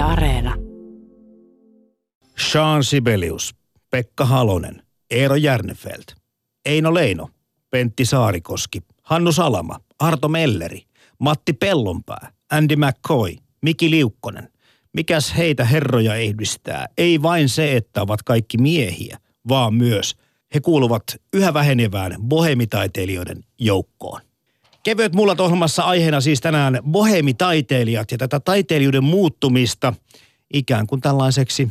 Areena. Sean Sibelius, Pekka Halonen, Eero Järnefeld, Eino Leino, Pentti Saarikoski, Hannu Salama, Arto Melleri, Matti Pellonpää, Andy McCoy, Miki Liukkonen. Mikäs heitä herroja yhdistää? Ei vain se, että ovat kaikki miehiä, vaan myös he kuuluvat yhä vähenevään bohemitaiteilijoiden joukkoon. Kevyet mulla ohjelmassa aiheena siis tänään bohemitaiteilijat ja tätä taiteilijuuden muuttumista ikään kuin tällaiseksi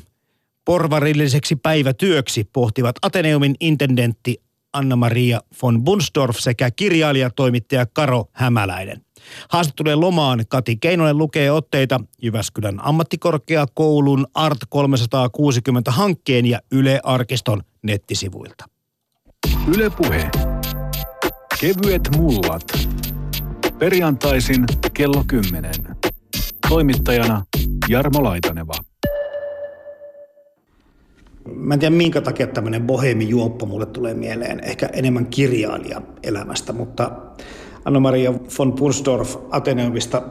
porvarilliseksi päivätyöksi pohtivat Ateneumin intendentti Anna-Maria von Bunsdorf sekä kirjailijatoimittaja Karo Hämäläinen. Haastattelujen lomaan Kati Keinonen lukee otteita Jyväskylän ammattikorkeakoulun Art 360 hankkeen ja Yle Arkiston nettisivuilta. Yle Puhe. Kevyet mullat. Perjantaisin kello 10. Toimittajana Jarmo Laitaneva. Mä en tiedä minkä takia tämmöinen bohemi-juoppo mulle tulee mieleen, ehkä enemmän kirjailija elämästä, mutta Anna-Maria von Pursdorf Ateneumista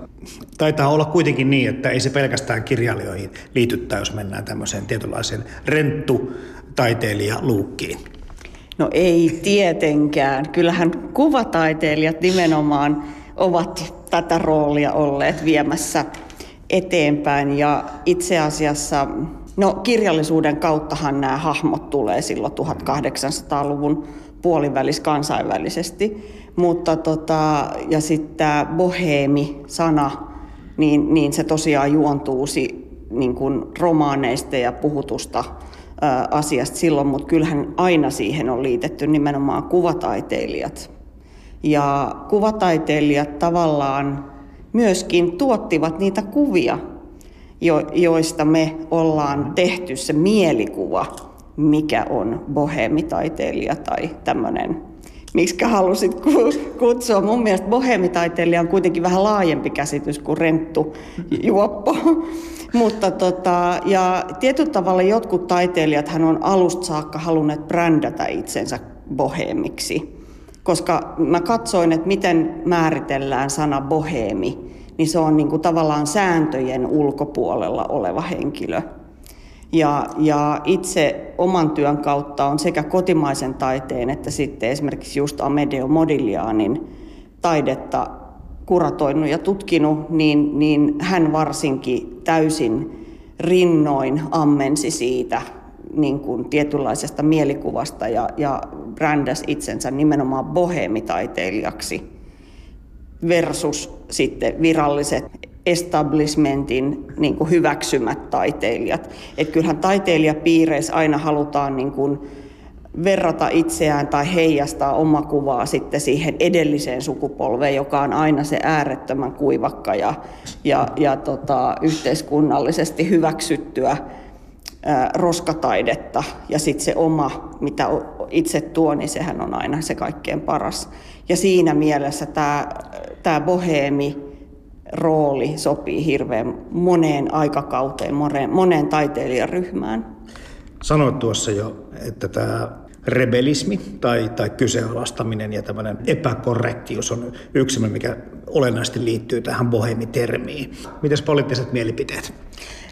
taitaa olla kuitenkin niin, että ei se pelkästään kirjailijoihin liityttää, jos mennään tämmöiseen tietynlaiseen renttu taiteilijaluukkiin. No ei tietenkään. Kyllähän kuvataiteilijat nimenomaan ovat tätä roolia olleet viemässä eteenpäin ja itse asiassa no kirjallisuuden kauttahan nämä hahmot tulee silloin 1800-luvun puolivälis kansainvälisesti. Mutta tota, ja sitten tämä boheemi-sana, niin, niin se tosiaan juontuu niin romaaneista ja puhutusta asiasta silloin, mutta kyllähän aina siihen on liitetty nimenomaan kuvataiteilijat. Ja kuvataiteilijat tavallaan myöskin tuottivat niitä kuvia, jo, joista me ollaan tehty se mielikuva, mikä on bohemitaiteilija tai tämmöinen miksi halusit kutsua. Mun mielestä bohemitaiteilija on kuitenkin vähän laajempi käsitys kuin renttu juoppo. Mutta tota, ja tietyllä tavalla jotkut taiteilijat hän on alusta saakka halunneet brändätä itsensä bohemiksi. Koska mä katsoin, että miten määritellään sana bohemi, niin se on niin kuin tavallaan sääntöjen ulkopuolella oleva henkilö. Ja, ja itse oman työn kautta on sekä kotimaisen taiteen että sitten esimerkiksi just Amedeo Modiglianin taidetta kuratoinut ja tutkinut, niin, niin hän varsinkin täysin rinnoin ammensi siitä niin kuin tietynlaisesta mielikuvasta ja, ja brändäsi itsensä nimenomaan bohemitaiteilijaksi versus sitten viralliset establishmentin niin kuin hyväksymät taiteilijat. Että kyllähän taiteilijapiireissä aina halutaan niin kuin verrata itseään tai heijastaa oma kuvaa sitten siihen edelliseen sukupolveen, joka on aina se äärettömän kuivakka ja, ja, ja tota, yhteiskunnallisesti hyväksyttyä roskataidetta. Ja sitten se oma, mitä itse tuo, niin sehän on aina se kaikkein paras. Ja siinä mielessä tämä boheemi rooli sopii hirveän moneen aikakauteen, moneen, moneen taiteilijaryhmään. Sanoit tuossa jo, että tämä rebelismi tai, tai kyseenalaistaminen ja tämmöinen epäkorrektius on yksi, mikä olennaisesti liittyy tähän bohemitermiin. Mites poliittiset mielipiteet?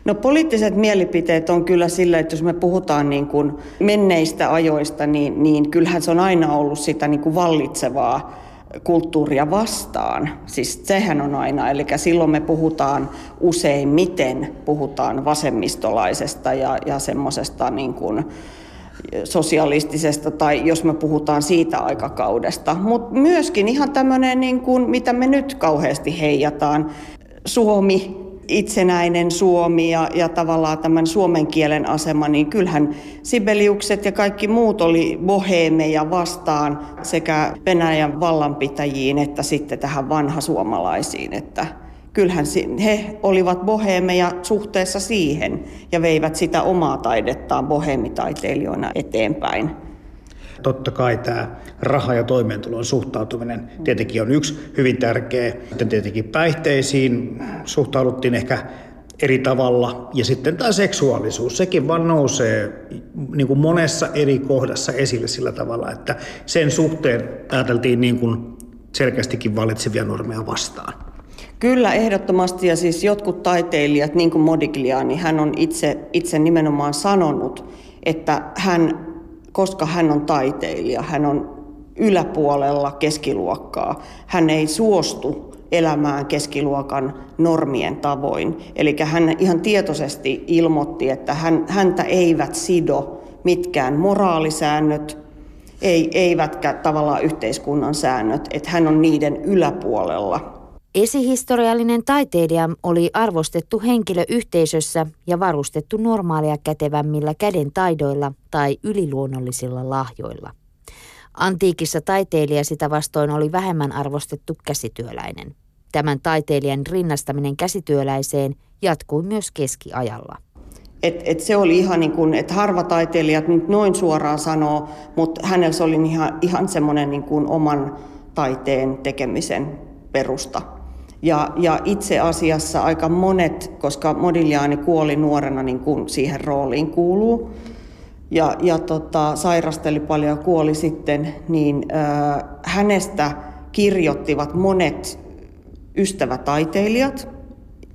No poliittiset mielipiteet on kyllä sillä, että jos me puhutaan niin kuin menneistä ajoista, niin, niin kyllähän se on aina ollut sitä niin kuin vallitsevaa kulttuuria vastaan. Siis sehän on aina, eli silloin me puhutaan useimmiten, puhutaan vasemmistolaisesta ja, ja semmoisesta niin kuin sosialistisesta tai jos me puhutaan siitä aikakaudesta. Mutta myöskin ihan tämmöinen, niin mitä me nyt kauheasti heijataan, Suomi itsenäinen Suomi ja, ja tavallaan tämän suomen kielen asema, niin kyllähän Sibeliukset ja kaikki muut oli bohemeja vastaan sekä Venäjän vallanpitäjiin että sitten tähän vanha suomalaisiin, että kyllähän he olivat bohemeja suhteessa siihen ja veivät sitä omaa taidettaan bohemitaiteilijoina eteenpäin. Totta kai tämä raha- ja toimeentulon suhtautuminen tietenkin on yksi hyvin tärkeä. Sitten tietenkin päihteisiin suhtauduttiin ehkä eri tavalla. Ja sitten tämä seksuaalisuus, sekin vaan nousee niin kuin monessa eri kohdassa esille sillä tavalla, että sen suhteen ajateltiin niin kuin selkeästikin valitsevia normeja vastaan. Kyllä, ehdottomasti. Ja siis jotkut taiteilijat, niin kuin Modigliani, hän on itse, itse nimenomaan sanonut, että hän, koska hän on taiteilija, hän on yläpuolella keskiluokkaa. Hän ei suostu elämään keskiluokan normien tavoin. Eli hän ihan tietoisesti ilmoitti, että hän, häntä eivät sido mitkään moraalisäännöt, ei, eivätkä tavallaan yhteiskunnan säännöt, että hän on niiden yläpuolella. Esihistoriallinen taiteilija oli arvostettu henkilö yhteisössä ja varustettu normaalia kätevämmillä käden taidoilla tai yliluonnollisilla lahjoilla. Antiikissa taiteilija sitä vastoin oli vähemmän arvostettu käsityöläinen. Tämän taiteilijan rinnastaminen käsityöläiseen jatkui myös keskiajalla. Et, et se oli ihan niin kuin, että harva taiteilijat nyt noin suoraan sanoo, mutta hänellä se oli ihan, ihan semmoinen niin oman taiteen tekemisen perusta. Ja, ja itse asiassa aika monet, koska Modigliani kuoli nuorena niin kuin siihen rooliin kuuluu, ja, ja tota, sairasteli paljon ja kuoli sitten, niin äh, hänestä kirjoittivat monet ystävätaiteilijat.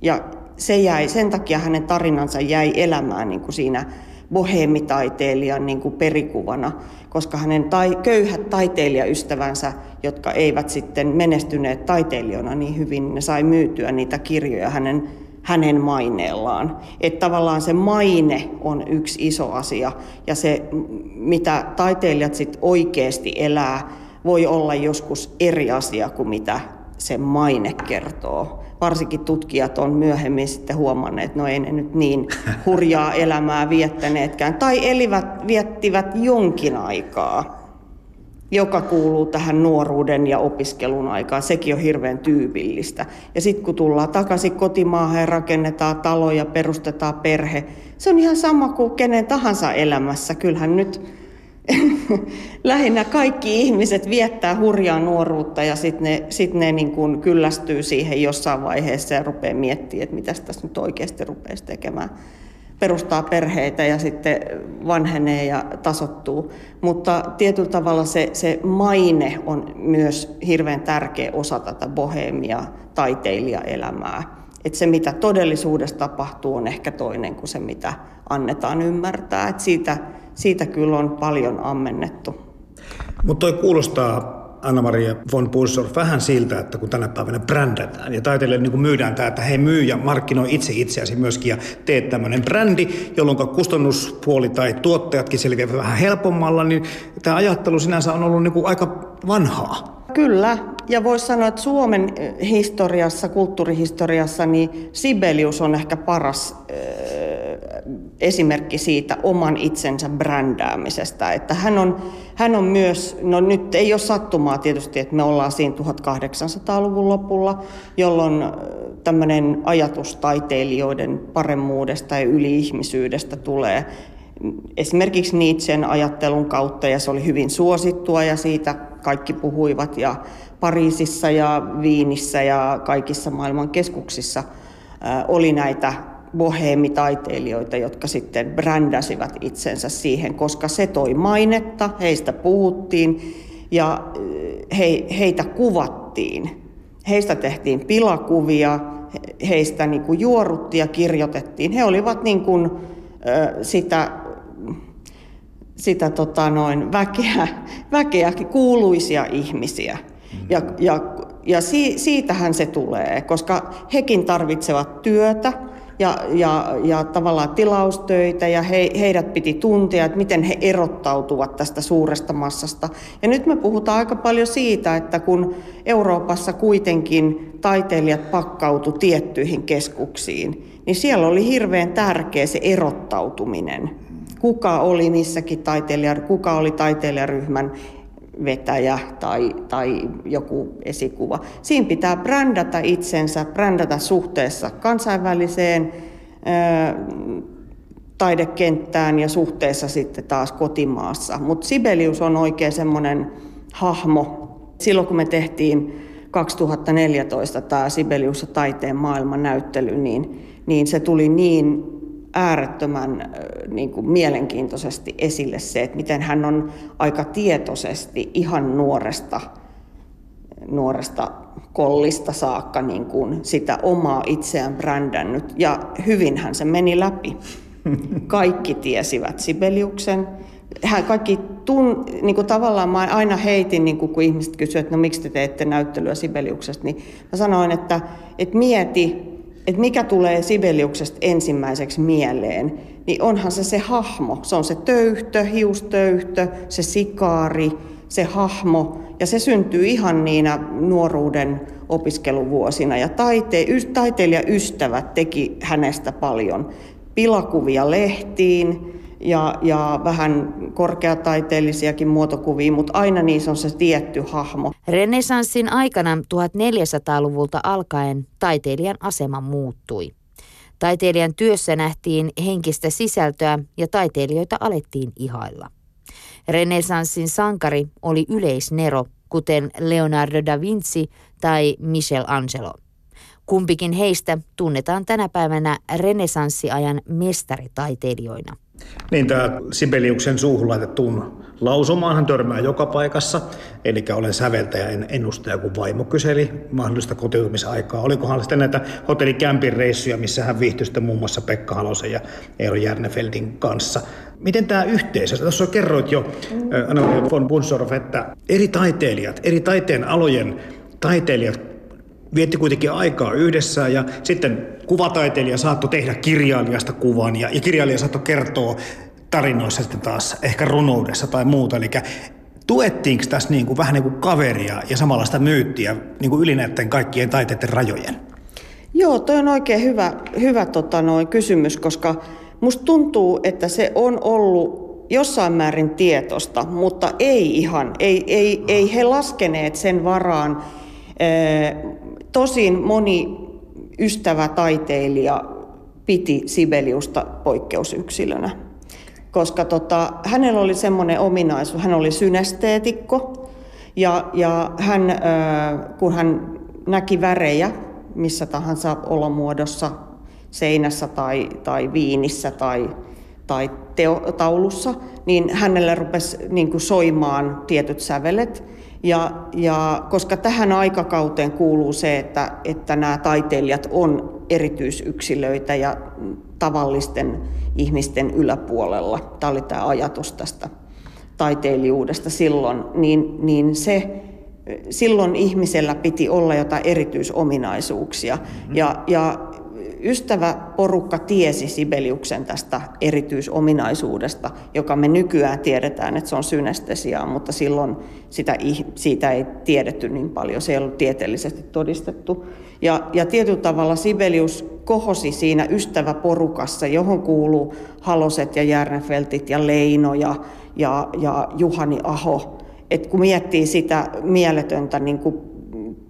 Ja se jäi, sen takia hänen tarinansa jäi elämään niin kuin siinä boheemitaiteilijan niin kuin perikuvana, koska hänen tai, köyhät taiteilijaystävänsä, jotka eivät sitten menestyneet taiteilijoina niin hyvin, ne sai myytyä niitä kirjoja hänen hänen maineellaan. Että tavallaan se maine on yksi iso asia ja se, mitä taiteilijat sitten oikeasti elää, voi olla joskus eri asia kuin mitä se maine kertoo. Varsinkin tutkijat on myöhemmin sitten huomanneet, että no ei ne nyt niin hurjaa elämää viettäneetkään. Tai elivät, viettivät jonkin aikaa joka kuuluu tähän nuoruuden ja opiskelun aikaan. Sekin on hirveän tyypillistä. Ja sitten kun tullaan takaisin kotimaahan ja rakennetaan taloja, perustetaan perhe, se on ihan sama kuin kenen tahansa elämässä. Kyllähän nyt lähinnä kaikki ihmiset viettää hurjaa nuoruutta ja sitten ne, sit ne niin kun kyllästyy siihen jossain vaiheessa ja rupeaa miettimään, että mitä tässä nyt oikeasti rupeaisi tekemään perustaa perheitä ja sitten vanhenee ja tasottuu. Mutta tietyllä tavalla se, se maine on myös hirveän tärkeä osa tätä bohemia taiteilijaelämää. Että se, mitä todellisuudessa tapahtuu, on ehkä toinen kuin se, mitä annetaan ymmärtää. Et siitä, siitä kyllä on paljon ammennettu. Mutta toi kuulostaa Anna-Maria von Pulsor vähän siltä, että kun tänä päivänä brändätään ja taiteilijalle niin myydään tämä, että hei myy ja markkinoi itse itseäsi myöskin ja teet tämmöinen brändi, jolloin kustannuspuoli tai tuottajatkin selviävät vähän helpommalla, niin tämä ajattelu sinänsä on ollut niin kuin aika vanhaa. Kyllä, ja voisi sanoa, että Suomen eh, historiassa, kulttuurihistoriassa, niin Sibelius on ehkä paras esimerkki siitä oman itsensä brändäämisestä. Että hän on, hän on myös, no nyt ei ole sattumaa tietysti, että me ollaan siinä 1800-luvun lopulla, jolloin tämmöinen ajatus taiteilijoiden paremmuudesta ja yliihmisyydestä tulee esimerkiksi Nietzschen ajattelun kautta, ja se oli hyvin suosittua, ja siitä kaikki puhuivat, ja Pariisissa ja Viinissä ja kaikissa maailman keskuksissa oli näitä boheemitaiteilijoita, jotka sitten brändäsivät itsensä siihen, koska se toi mainetta, heistä puhuttiin ja he, heitä kuvattiin. Heistä tehtiin pilakuvia, heistä niin kuin juoruttiin ja kirjoitettiin. He olivat niin kuin, sitä, sitä tota noin, väkeä, väkeä, kuuluisia ihmisiä. Ja, ja, ja si, siitähän se tulee, koska hekin tarvitsevat työtä, ja, ja, ja tavallaan tilaustöitä ja he, heidät piti tuntea, että miten he erottautuvat tästä suuresta massasta. Ja nyt me puhutaan aika paljon siitä, että kun Euroopassa kuitenkin taiteilijat pakkautu tiettyihin keskuksiin, niin siellä oli hirveän tärkeä se erottautuminen. Kuka oli missäkin taiteilija, kuka oli taiteilijaryhmän vetäjä tai, tai joku esikuva. Siinä pitää brändätä itsensä, brändätä suhteessa kansainväliseen ää, taidekenttään ja suhteessa sitten taas kotimaassa. Mutta Sibelius on oikein semmoinen hahmo. Silloin kun me tehtiin 2014 tämä Sibelius taiteen maailman näyttely, niin, niin se tuli niin äärettömän niin kuin mielenkiintoisesti esille se, että miten hän on aika tietoisesti ihan nuoresta nuoresta kollista saakka niin kuin sitä omaa itseään brändännyt. Ja hyvinhän se meni läpi. Kaikki tiesivät Sibeliuksen. Hän kaikki tun, niin kuin tavallaan mä aina heitin, niin kuin kun ihmiset kysyivät, että no miksi te teette näyttelyä Sibeliuksesta, niin mä sanoin, että, että mieti, että mikä tulee Sibeliuksesta ensimmäiseksi mieleen, niin onhan se se hahmo. Se on se töyhtö, hiustöyhtö, se sikaari, se hahmo, ja se syntyy ihan niinä nuoruuden opiskeluvuosina. Ja taite, taiteilijaystävät teki hänestä paljon pilakuvia lehtiin ja, ja vähän korkeataiteellisiakin muotokuvia, mutta aina niissä on se tietty hahmo. Renesanssin aikana 1400-luvulta alkaen taiteilijan asema muuttui. Taiteilijan työssä nähtiin henkistä sisältöä ja taiteilijoita alettiin ihailla. Renesanssin sankari oli yleisnero, kuten Leonardo da Vinci tai Michelangelo. Kumpikin heistä tunnetaan tänä päivänä renesanssiajan mestaritaiteilijoina. Niin tämä Sibeliuksen suuhun laitettuun lausumaahan törmää joka paikassa. Eli olen säveltäjä, en ennustaja, kun vaimo kyseli mahdollista kotiutumisaikaa. Olikohan sitten näitä hotellikämpin reissuja, missä hän viihtyi sitten muun muassa Pekka Halosen ja Eero Järnefeldin kanssa. Miten tämä yhteisö, tuossa kerroit jo Anna von Bunsorf, että eri taiteilijat, eri taiteen alojen taiteilijat vietti kuitenkin aikaa yhdessä ja sitten kuvataiteilija saattoi tehdä kirjailijasta kuvan ja, ja kirjailija saattoi kertoa tarinoissa sitten taas ehkä runoudessa tai muuta. Eli tuettiinko tässä niin kuin, vähän niin kuin kaveria ja samanlaista myyttiä niin kuin yli näiden kaikkien taiteiden rajojen? Joo, toi on oikein hyvä, hyvä tota, noin kysymys, koska musta tuntuu, että se on ollut jossain määrin tietosta, mutta ei ihan. Ei, ei, ei he laskeneet sen varaan. Tosin moni ystävä taiteilija piti Sibeliusta poikkeusyksilönä, koska tota, hänellä oli semmoinen ominaisuus, hän oli synesteetikko ja, ja hän, kun hän näki värejä missä tahansa olomuodossa, seinässä tai, tai viinissä tai, tai teo, taulussa, niin hänelle rupesi niin kuin soimaan tietyt sävelet. Ja, ja koska tähän aikakauteen kuuluu se, että, että nämä taiteilijat on erityisyksilöitä ja tavallisten ihmisten yläpuolella, tämä oli tämä ajatus tästä taiteilijuudesta silloin, niin, niin se silloin ihmisellä piti olla jotain erityisominaisuuksia. Mm-hmm. Ja, ja ystäväporukka tiesi Sibeliuksen tästä erityisominaisuudesta, joka me nykyään tiedetään, että se on synestesiaa, mutta silloin sitä, siitä ei tiedetty niin paljon, se ei ollut tieteellisesti todistettu. Ja, ja tietyllä tavalla Sibelius kohosi siinä ystäväporukassa, johon kuuluu Haloset ja Järnefeltit ja Leino ja, ja, ja Juhani Aho. Et kun miettii sitä mieletöntä niin kuin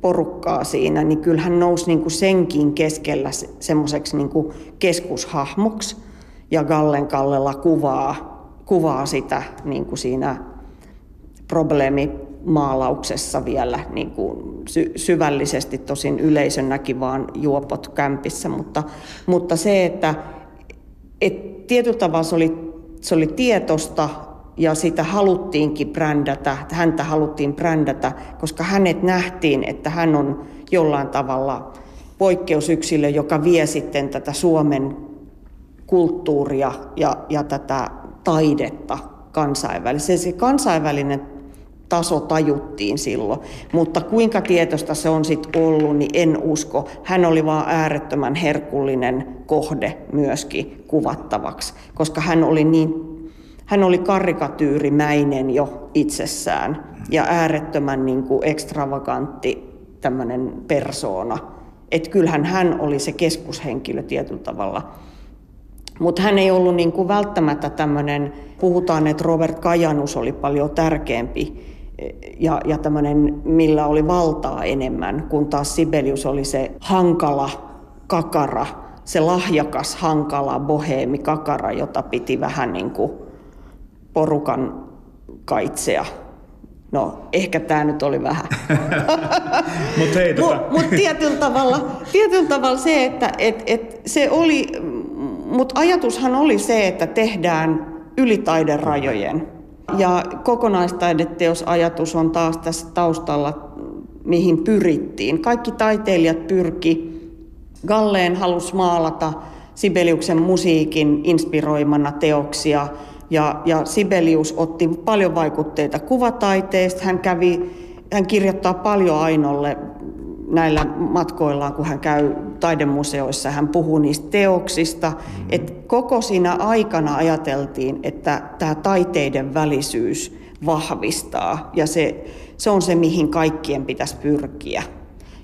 porukkaa siinä, niin kyllähän nousi niin kuin senkin keskellä semmoiseksi niin keskushahmoksi. Ja Gallen Kallella kuvaa, kuvaa sitä niin kuin siinä probleemimaalauksessa vielä niin kuin sy- syvällisesti, tosin yleisön näki vaan juopot kämpissä, mutta, mutta se, että et tietyllä tavalla se oli, se oli tietosta, ja sitä haluttiinkin brändätä, häntä haluttiin brändätä, koska hänet nähtiin, että hän on jollain tavalla poikkeusyksilö, joka vie sitten tätä Suomen kulttuuria ja, ja tätä taidetta kansainvälisesti. Se kansainvälinen taso tajuttiin silloin, mutta kuinka tietoista se on sitten ollut, niin en usko. Hän oli vaan äärettömän herkullinen kohde myöskin kuvattavaksi, koska hän oli niin hän oli karikatyyrimäinen jo itsessään ja äärettömän niin kuin ekstravagantti tämmöinen persoona. Että kyllähän hän oli se keskushenkilö tietyllä tavalla. Mutta hän ei ollut niin kuin välttämättä tämmöinen, puhutaan, että Robert Kajanus oli paljon tärkeämpi ja, ja tämmöinen, millä oli valtaa enemmän, kun taas Sibelius oli se hankala kakara, se lahjakas, hankala, boheemi kakara, jota piti vähän niin kuin porukan kaitsea. No, ehkä tämä nyt oli vähän. Mutta hei, tota... Mut, mut tietyllä, tavalla, tietyllä tavalla se, että et, et se oli, mutta ajatushan oli se, että tehdään yli rajojen. Ja kokonaistaideteosajatus on taas tässä taustalla mihin pyrittiin. Kaikki taiteilijat pyrki. Galleen halusi maalata Sibeliuksen musiikin inspiroimana teoksia ja, ja Sibelius otti paljon vaikutteita kuvataiteesta. Hän, kävi, hän kirjoittaa paljon Ainolle näillä matkoillaan, kun hän käy taidemuseoissa, hän puhuu niistä teoksista. Et koko siinä aikana ajateltiin, että tämä taiteiden välisyys vahvistaa ja se, se on se, mihin kaikkien pitäisi pyrkiä.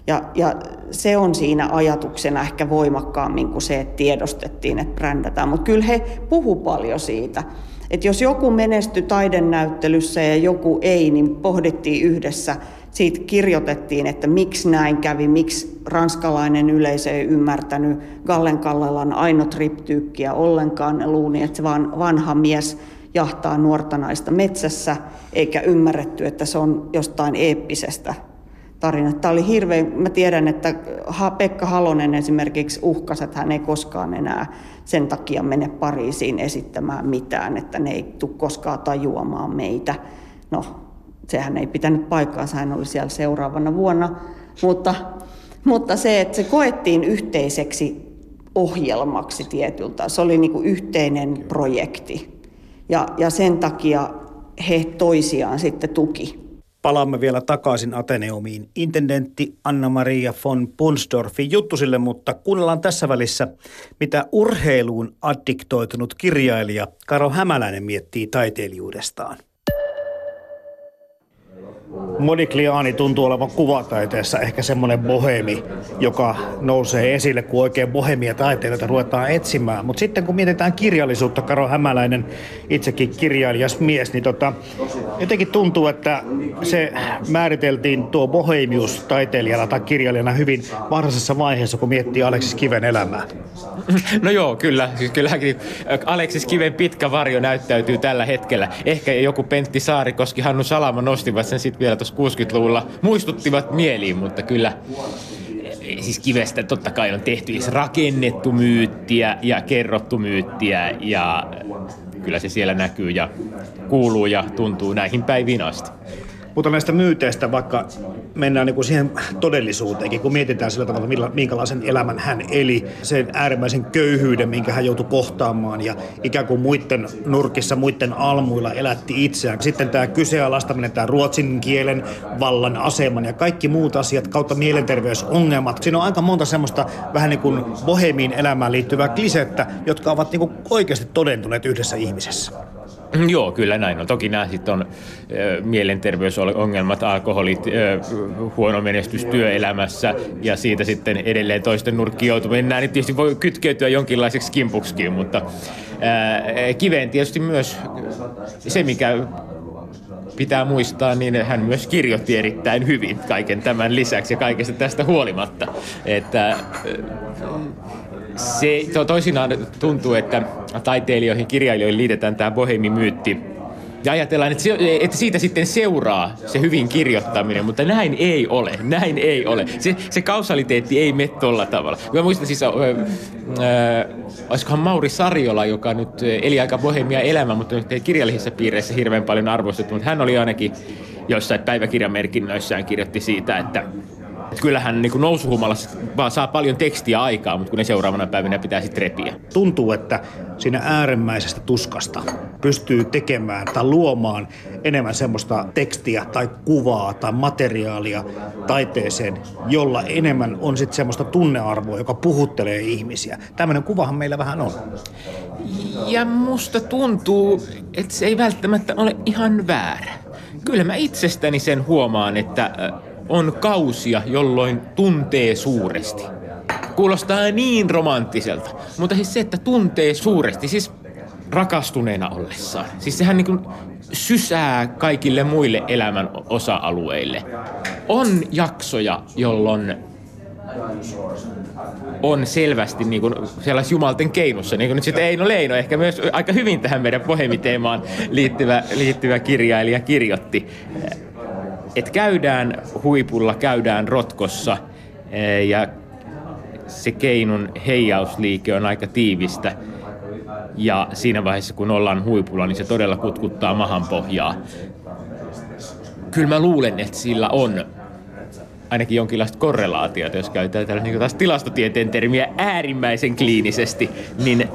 Ja, ja se on siinä ajatuksena ehkä voimakkaammin kuin se, että tiedostettiin, että brändätään. Mutta kyllä he puhu paljon siitä. Että jos joku menestyi taidenäyttelyssä ja joku ei, niin pohdittiin yhdessä – siitä kirjoitettiin, että miksi näin kävi, miksi ranskalainen yleisö ei ymmärtänyt Gallen Kallelan ainotriptyykkiä ollenkaan. Ne luuni, että se vaan vanha mies jahtaa nuorta naista metsässä, eikä ymmärretty, että se on jostain eeppisestä tarinasta. Tämä oli hirveän, mä tiedän, että Pekka Halonen esimerkiksi uhkasi, että hän ei koskaan enää sen takia mene Pariisiin esittämään mitään, että ne ei tule koskaan tajuamaan meitä. No, sehän ei pitänyt paikkaansa, hän oli siellä seuraavana vuonna, mutta, mutta se, että se koettiin yhteiseksi ohjelmaksi tietyltä, se oli niin kuin yhteinen projekti ja, ja sen takia he toisiaan sitten tuki. Palaamme vielä takaisin Ateneumiin. Intendentti Anna-Maria von Punsdorfin juttusille, mutta kuunnellaan tässä välissä, mitä urheiluun addiktoitunut kirjailija Karo Hämäläinen miettii taiteilijuudestaan. Modigliani tuntuu olevan kuvataiteessa ehkä semmoinen bohemi, joka nousee esille, kun oikein bohemia taiteilijoita ruvetaan etsimään. Mutta sitten kun mietitään kirjallisuutta, Karo Hämäläinen, itsekin kirjailijas mies, niin tota, jotenkin tuntuu, että se määriteltiin tuo bohemius taiteilijana tai kirjailijana hyvin varhaisessa vaiheessa, kun miettii Aleksis Kiven elämää. No joo, kyllä. Siis kylläkin Aleksis Kiven pitkä varjo näyttäytyy tällä hetkellä. Ehkä joku Pentti Saarikoski, Hannu Salama nostivat sen sitten vielä tuossa 60-luvulla. Muistuttivat mieliin, mutta kyllä siis kivestä totta kai on tehty siis rakennettu myyttiä ja kerrottu myyttiä ja kyllä se siellä näkyy ja kuuluu ja tuntuu näihin päiviin asti. Mutta näistä myyteistä, vaikka mennään niin kuin siihen todellisuuteenkin, kun mietitään sillä tavalla, millä, minkälaisen elämän hän eli, sen äärimmäisen köyhyyden, minkä hän joutui kohtaamaan ja ikään kuin muiden nurkissa, muiden almuilla elätti itseään. Sitten tämä kyseenalaistaminen, tämä ruotsin kielen vallan aseman ja kaikki muut asiat kautta mielenterveysongelmat. Siinä on aika monta semmoista vähän niin kuin bohemiin elämään liittyvää klisettä, jotka ovat niin kuin oikeasti todentuneet yhdessä ihmisessä. Joo, kyllä näin on. Toki nämä sitten on ö, mielenterveysongelmat, alkoholit, ö, huono menestys työelämässä ja siitä sitten edelleen toisten nurkkiin joutuminen. Nämä tietysti voi kytkeytyä jonkinlaiseksi kimpuksikin, mutta ö, kiveen tietysti myös se, mikä pitää muistaa, niin hän myös kirjoitti erittäin hyvin kaiken tämän lisäksi ja kaikesta tästä huolimatta. Että se to, toisinaan tuntuu, että taiteilijoihin, kirjailijoihin liitetään tämä bohemimyytti. Ja ajatellaan, että, se, että siitä sitten seuraa se hyvin kirjoittaminen, mutta näin ei ole. Näin ei ole. Se, se kausaliteetti ei mene tuolla tavalla. Mä muistan siis, äh, äh, olisikohan Mauri Sarjola, joka nyt eli aika bohemia elämä, mutta nyt ei kirjallisissa piireissä hirveän paljon arvostettu, mutta hän oli ainakin joissain päiväkirjamerkinnöissään kirjoitti siitä, että et kyllähän niin nousuhumalassa vaan saa paljon tekstiä aikaa, mutta kun ne seuraavana päivänä pitää sitten repiä. Tuntuu, että siinä äärimmäisestä tuskasta pystyy tekemään tai luomaan enemmän semmoista tekstiä tai kuvaa tai materiaalia taiteeseen, jolla enemmän on sitten semmoista tunnearvoa, joka puhuttelee ihmisiä. Tämmöinen kuvahan meillä vähän on. Ja musta tuntuu, että se ei välttämättä ole ihan väärä. Kyllä mä itsestäni sen huomaan, että on kausia, jolloin tuntee suuresti. Kuulostaa niin romanttiselta, mutta siis se, että tuntee suuresti, siis rakastuneena ollessaan. Siis sehän niin kuin sysää kaikille muille elämän osa-alueille. On jaksoja, jolloin on selvästi niin kuin sellaisessa jumalten keinussa. Niin kuin nyt sitten Eino Leino ehkä myös aika hyvin tähän meidän pohjemiteemaan liittyvä, liittyvä kirjailija kirjoitti että käydään huipulla, käydään rotkossa e, ja se keinun heijausliike on aika tiivistä. Ja siinä vaiheessa, kun ollaan huipulla, niin se todella kutkuttaa mahan pohjaa. Kyllä mä luulen, että sillä on ainakin jonkinlaista korrelaatiota, jos käytetään tällaista niin taas tilastotieteen termiä äärimmäisen kliinisesti, niin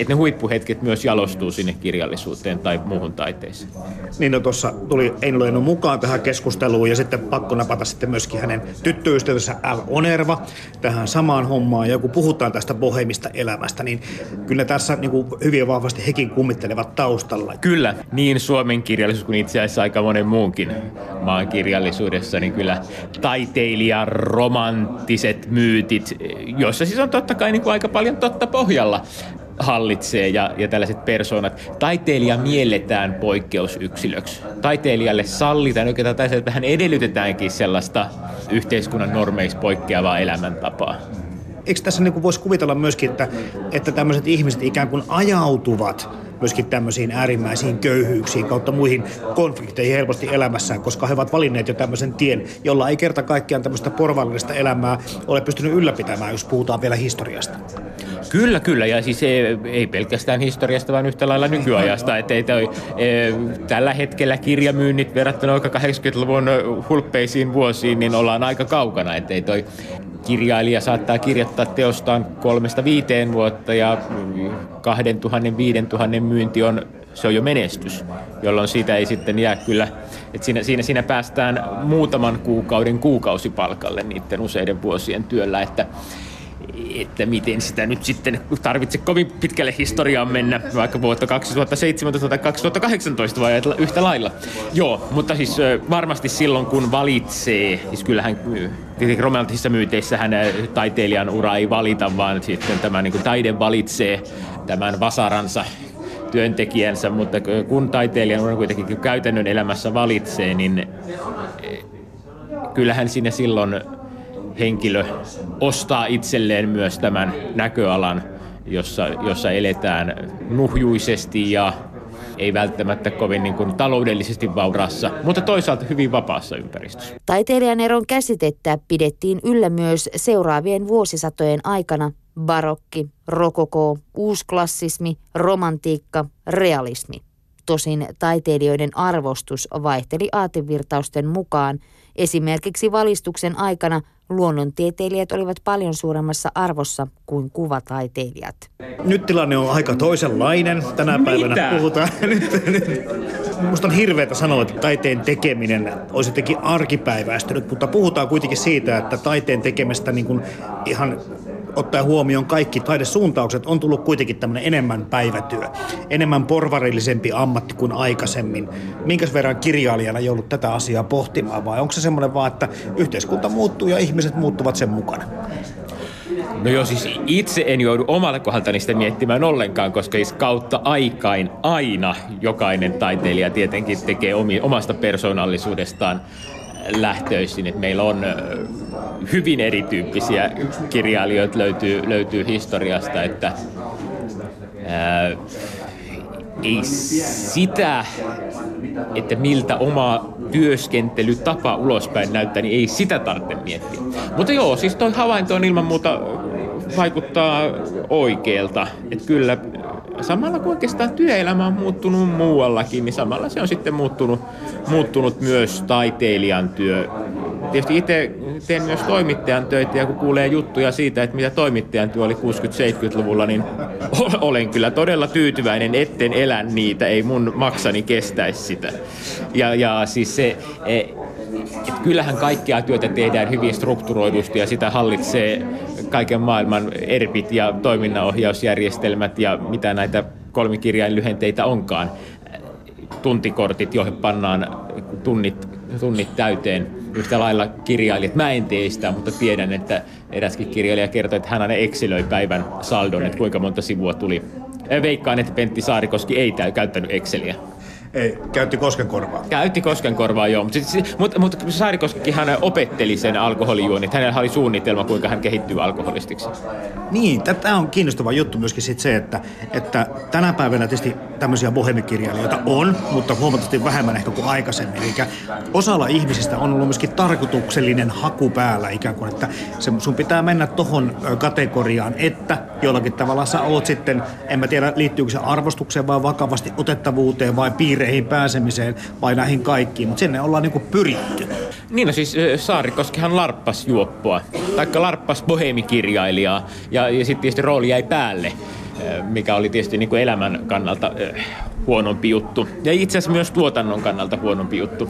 että ne huippuhetket myös jalostuu sinne kirjallisuuteen tai muuhun taiteeseen. Niin no tuossa tuli Eino Leino mukaan tähän keskusteluun ja sitten pakko napata sitten myöskin hänen tyttöystävänsä L. Onerva tähän samaan hommaan. Ja kun puhutaan tästä bohemista elämästä, niin kyllä tässä niin kuin hyvin vahvasti hekin kummittelevat taustalla. Kyllä, niin Suomen kirjallisuus kuin itse asiassa aika monen muunkin maan kirjallisuudessa, niin kyllä taiteilijan romanttiset myytit, joissa siis on totta kai niin kuin aika paljon totta pohjalla, hallitsee ja, ja tällaiset persoonat. Taiteilija mielletään poikkeusyksilöksi. Taiteilijalle sallitaan, oikeastaan tai että vähän edellytetäänkin sellaista yhteiskunnan normeiksi poikkeavaa elämäntapaa. Eikö tässä niin voisi kuvitella myöskin, että, että tämmöiset ihmiset ikään kuin ajautuvat myöskin tämmöisiin äärimmäisiin köyhyyksiin kautta muihin konflikteihin helposti elämässään, koska he ovat valinneet jo tämmöisen tien, jolla ei kerta kaikkiaan tämmöistä porvallista elämää ole pystynyt ylläpitämään, jos puhutaan vielä historiasta. Kyllä, kyllä. Ja siis ei, ei pelkästään historiasta, vaan yhtä lailla nykyajasta. Että ei toi, e, tällä hetkellä kirjamyynnit verrattuna vaikka 80-luvun hulppeisiin vuosiin, niin ollaan aika kaukana. Että ei toi kirjailija saattaa kirjoittaa teostaan kolmesta viiteen vuotta ja 2000 5000 myynti on, se on jo menestys, jolloin siitä ei sitten jää kyllä, että siinä, siinä, siinä päästään muutaman kuukauden kuukausipalkalle niiden useiden vuosien työllä, että että miten sitä nyt sitten tarvitse kovin pitkälle historiaan mennä, vaikka vuotta 2017 tai 2018 vai yhtä lailla. Joo, mutta siis varmasti silloin kun valitsee, siis kyllähän tietenkin romanttisissa myyteissähän taiteilijan ura ei valita, vaan sitten tämä niin kuin taide valitsee tämän vasaransa työntekijänsä, mutta kun taiteilijan ura kuitenkin käytännön elämässä valitsee, niin kyllähän sinne silloin henkilö ostaa itselleen myös tämän näköalan, jossa, jossa eletään nuhjuisesti ja ei välttämättä kovin niin kuin taloudellisesti vauraassa, mutta toisaalta hyvin vapaassa ympäristössä. Taiteilijan eron käsitettä pidettiin yllä myös seuraavien vuosisatojen aikana barokki, rokoko, uusklassismi, romantiikka, realismi. Tosin taiteilijoiden arvostus vaihteli aatevirtausten mukaan. Esimerkiksi valistuksen aikana luonnontieteilijät olivat paljon suuremmassa arvossa kuin kuvataiteilijat. Nyt tilanne on aika toisenlainen. Tänä päivänä Mitä? puhutaan. Nyt, nyt. Musta on hirveätä sanoa, että taiteen tekeminen olisi jotenkin arkipäiväistynyt, mutta puhutaan kuitenkin siitä, että taiteen tekemistä niin kuin ihan ottaen huomioon kaikki taidesuuntaukset, on tullut kuitenkin tämmöinen enemmän päivätyö, enemmän porvarillisempi ammatti kuin aikaisemmin. Minkäs verran kirjailijana joudut tätä asiaa pohtimaan vai onko se semmoinen vaan, että yhteiskunta muuttuu ja ihmiset muuttuvat sen mukana? No joo, siis itse en joudu omalta kohdaltani sitä miettimään ollenkaan, koska siis kautta aikain aina jokainen taiteilija tietenkin tekee omasta persoonallisuudestaan lähtöisin. että meillä on hyvin erityyppisiä kirjailijoita löytyy, löytyy historiasta, että ää, ei sitä, että miltä oma työskentelytapa ulospäin näyttää, niin ei sitä tarvitse miettiä. Mutta joo, siis toi havainto on ilman muuta vaikuttaa oikealta. Että kyllä samalla kun oikeastaan työelämä on muuttunut muuallakin, niin samalla se on sitten muuttunut, muuttunut myös taiteilijan työ. Tietysti itse teen myös toimittajan töitä ja kun kuulee juttuja siitä, että mitä toimittajan työ oli 60-70-luvulla, niin olen kyllä todella tyytyväinen, etten elä niitä, ei mun maksani kestäisi sitä. Ja, ja siis se, e, et kyllähän kaikkea työtä tehdään hyvin strukturoidusti ja sitä hallitsee kaiken maailman ERPit ja toiminnanohjausjärjestelmät ja mitä näitä kolmikirjain lyhenteitä onkaan. Tuntikortit, joihin pannaan tunnit, tunnit täyteen yhtä lailla kirjailijat. Mä en tee sitä, mutta tiedän, että eräskin kirjailija kertoi, että hän aina eksilöi päivän saldon, että kuinka monta sivua tuli. Veikkaan, että Pentti Saarikoski ei käyttänyt Exceliä. Ei, käytti koskenkorvaa. Käytti koskenkorvaa, joo. Mutta mut, mut Saarikoskikin hän opetteli sen alkoholijuonit. Hänellä oli suunnitelma, kuinka hän kehittyy alkoholistiksi. Niin, tämä on kiinnostava juttu myöskin sit se, että, että tänä päivänä tietysti tämmöisiä bohemikirjailijoita on, mutta huomattavasti vähemmän ehkä kuin aikaisemmin. Eli osalla ihmisistä on ollut myöskin tarkoituksellinen haku päällä ikään kuin, että se, sun pitää mennä tohon kategoriaan, että jollakin tavalla sä oot sitten, en mä tiedä liittyykö se arvostukseen vai vakavasti otettavuuteen vai piireihin pääsemiseen vai näihin kaikkiin, mutta sinne ollaan niinku pyritty. Niin no siis Saarikoskihan larppas juoppoa, taikka larppas bohemikirjailijaa ja, ja sitten tietysti rooli jäi päälle, mikä oli tietysti niin kuin elämän kannalta huonompi juttu. Ja itse asiassa myös tuotannon kannalta huonompi juttu,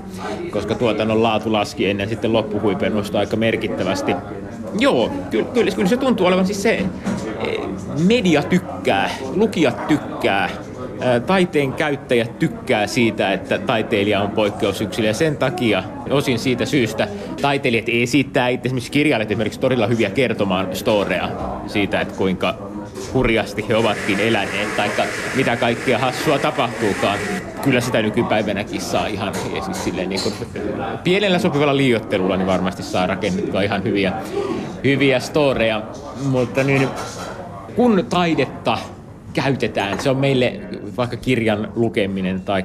koska tuotannon laatu laski ennen sitten loppuhuipennusta aika merkittävästi. Joo, kyllä, kyllä, kyllä se tuntuu olevan siis se, media tykkää, lukijat tykkää, taiteen käyttäjät tykkää siitä, että taiteilija on poikkeusyksilö ja sen takia osin siitä syystä taiteilijat esittää itse esimerkiksi kirjailijat esimerkiksi todella hyviä kertomaan storea siitä, että kuinka hurjasti he ovatkin eläneet, tai mitä kaikkea hassua tapahtuukaan. Kyllä sitä nykypäivänäkin saa ihan, siis silleen niin kuin, pienellä sopivalla liiottelulla niin varmasti saa rakennettua ihan hyviä, hyviä storeja, mutta niin, kun taidetta käytetään, se on meille vaikka kirjan lukeminen tai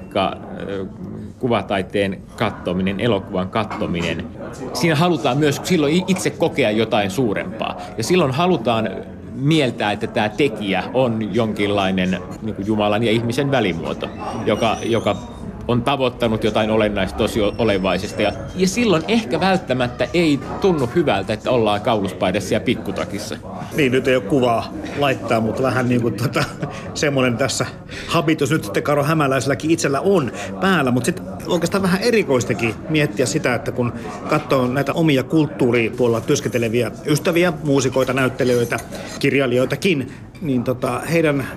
kuvataiteen kattominen, elokuvan kattominen. Siinä halutaan myös silloin itse kokea jotain suurempaa. Ja silloin halutaan mieltää, että tämä tekijä on jonkinlainen niin Jumalan ja ihmisen välimuoto, joka, joka on tavoittanut jotain olennaista tosi olevaisesta. Ja, ja silloin ehkä välttämättä ei tunnu hyvältä, että ollaan kauluspaidassa ja pikkutakissa. Niin, nyt ei ole kuvaa laittaa, mutta vähän niin kuin tota, semmoinen tässä habitus nyt sitten Karo Hämäläiselläkin itsellä on päällä. Mutta sitten oikeastaan vähän erikoistakin miettiä sitä, että kun katsoo näitä omia kulttuuripuolella työskenteleviä ystäviä, muusikoita, näyttelijöitä, kirjailijoitakin, niin tota, heidän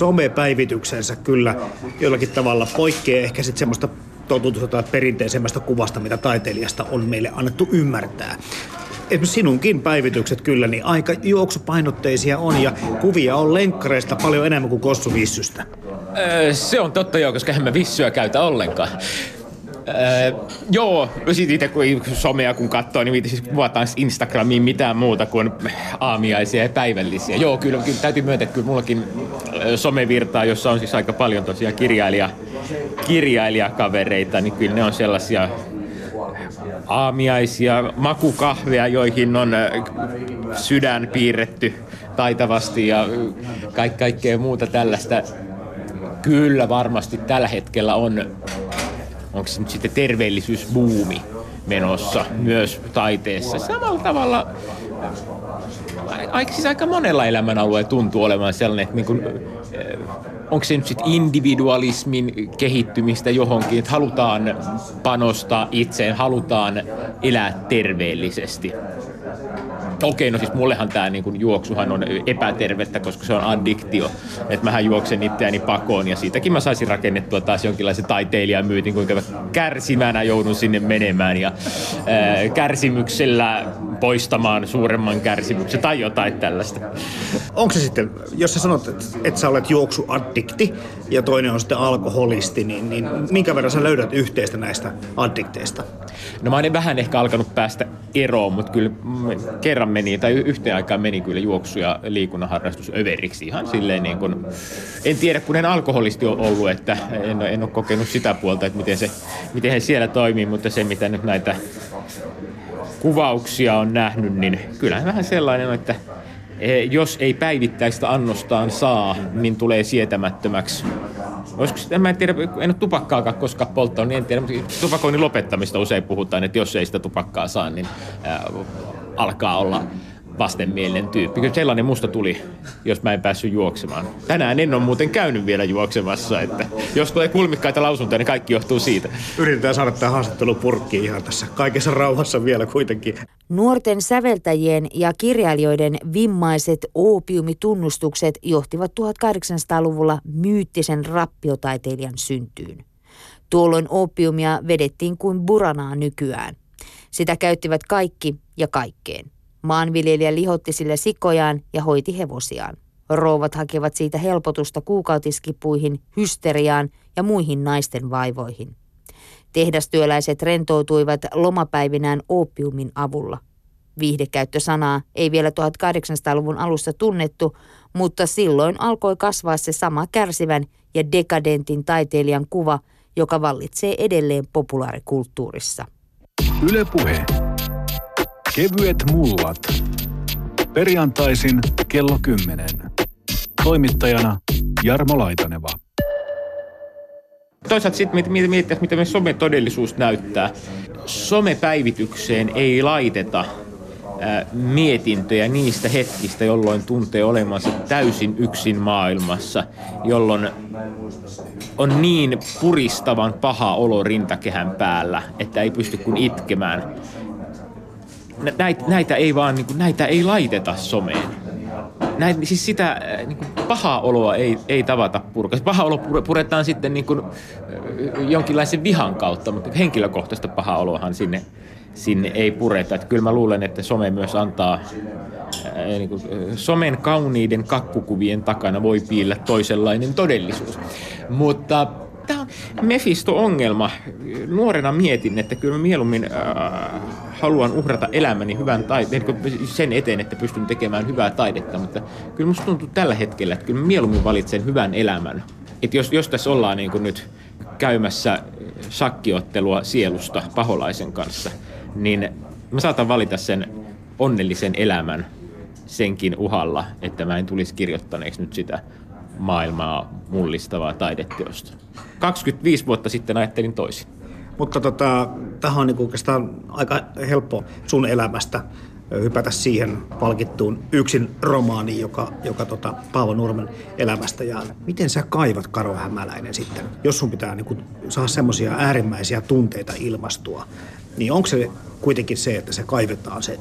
somepäivityksensä kyllä jollakin tavalla poikkeaa ehkä sitten semmoista totutusta perinteisemmästä kuvasta, mitä taiteilijasta on meille annettu ymmärtää. Esimerkiksi sinunkin päivitykset kyllä, niin aika juoksupainotteisia on ja kuvia on lenkkareista paljon enemmän kuin kossuvissystä. Öö, se on totta joo, koska en mä vissyä käytä ollenkaan. Öö, joo, sit itse kun somea kun katsoo, niin siis kuvataan Instagramiin mitään muuta kuin aamiaisia ja päivällisiä. Joo, kyllä, kyllä täytyy myöntää, että kyllä mullakin somevirtaa, jossa on siis aika paljon tosiaan kirjailija, kirjailijakavereita, niin kyllä ne on sellaisia aamiaisia, makukahveja, joihin on sydän piirretty taitavasti ja kaik- kaikkea muuta tällaista. Kyllä varmasti tällä hetkellä on onko se nyt sitten terveellisyysbuumi menossa myös taiteessa. Samalla tavalla aika, siis aika monella elämänalueella tuntuu olevan sellainen, että niin kuin, onko se nyt sitten individualismin kehittymistä johonkin, että halutaan panostaa itseen, halutaan elää terveellisesti. Okei, no siis mullehan tämä niinku juoksuhan on epätervettä, koska se on addiktio. Että mähän juoksen itseäni pakoon ja siitäkin mä saisin rakennettua taas jonkinlaisen taiteilijamyytin, kuinka mä kärsimänä joudun sinne menemään ja ää, kärsimyksellä poistamaan suuremman kärsimyksen tai jotain tällaista. Onko se sitten, jos sä sanot, että, että sä olet juoksuaddikti ja toinen on sitten alkoholisti, niin, niin minkä verran sä löydät yhteistä näistä addikteista? No mä oon vähän ehkä alkanut päästä eroon, mutta kyllä kerran meni, tai yhteen aikaan meni kyllä juoksu ja liikunnan harrastus överiksi. Ihan silleen niin kuin, en tiedä kun en alkoholisti ole ollut, että en, en ole kokenut sitä puolta, että miten se, miten he siellä toimii, mutta se mitä nyt näitä kuvauksia on nähnyt, niin kyllähän vähän sellainen, että e, jos ei päivittäistä annostaan saa, niin tulee sietämättömäksi. Olisiko, en mä en tiedä, en ole tupakkaakaan koskaan polttanut, niin en tiedä, mutta tupakoinnin lopettamista usein puhutaan, että jos ei sitä tupakkaa saa, niin ää, alkaa olla vastenmielinen tyyppi. Kyllä sellainen musta tuli, jos mä en päässyt juoksemaan. Tänään en ole muuten käynyt vielä juoksemassa, että jos tulee kulmikkaita lausuntoja, niin kaikki johtuu siitä. Yritetään saada tämä haastattelu purkkiin ihan tässä kaikessa rauhassa vielä kuitenkin. Nuorten säveltäjien ja kirjailijoiden vimmaiset oopiumitunnustukset johtivat 1800-luvulla myyttisen rappiotaiteilijan syntyyn. Tuolloin opiumia vedettiin kuin buranaa nykyään. Sitä käyttivät kaikki ja kaikkeen. Maanviljelijä lihotti sille sikojaan ja hoiti hevosiaan. Rouvat hakevat siitä helpotusta kuukautiskipuihin, hysteriaan ja muihin naisten vaivoihin. Tehdastyöläiset rentoutuivat lomapäivinään opiumin avulla. Viihdekäyttösanaa ei vielä 1800-luvun alussa tunnettu, mutta silloin alkoi kasvaa se sama kärsivän ja dekadentin taiteilijan kuva, joka vallitsee edelleen populaarikulttuurissa. Ylepuhe. Kevyet mullat. Perjantaisin kello 10. Toimittajana Jarmo Laitaneva. Toisaalta sitten miettiä, mitä me sometodellisuus näyttää. Somepäivitykseen ei laiteta mietintöjä niistä hetkistä, jolloin tuntee olemansa täysin yksin maailmassa, jolloin on niin puristavan paha olo rintakehän päällä, että ei pysty kuin itkemään. Näitä, näitä ei vaan, niin kuin, näitä ei laiteta someen. Näin, siis sitä niin kuin, pahaa oloa ei, ei tavata purkaa. Paha olo puretaan sitten niin kuin, jonkinlaisen vihan kautta, mutta henkilökohtaista pahaa oloahan sinne sinne ei pureta. Että kyllä mä luulen, että some myös antaa ää, niin kuin, somen kauniiden kakkukuvien takana voi piillä toisenlainen todellisuus. Mutta tämä on Mefisto-ongelma. Nuorena mietin, että kyllä mä mieluummin äh, haluan uhrata elämäni hyvän taiteen, sen eteen, että pystyn tekemään hyvää taidetta, mutta kyllä musta tuntuu tällä hetkellä, että kyllä mä mieluummin valitsen hyvän elämän. Että jos, jos tässä ollaan niin kuin nyt käymässä sakkiottelua sielusta paholaisen kanssa – niin mä saatan valita sen onnellisen elämän senkin uhalla, että mä en tulisi kirjoittaneeksi nyt sitä maailmaa mullistavaa taideteosta. 25 vuotta sitten ajattelin toisin. Mutta tota, tähän on niin oikeastaan aika helppo sun elämästä hypätä siihen palkittuun yksin romaaniin, joka, joka tota, Paavo Nurmen elämästä. Ja miten sä kaivat Karo Hämäläinen sitten, jos sun pitää niin saada semmoisia äärimmäisiä tunteita ilmastua, niin onko se kuitenkin se, että se kaivetaan se,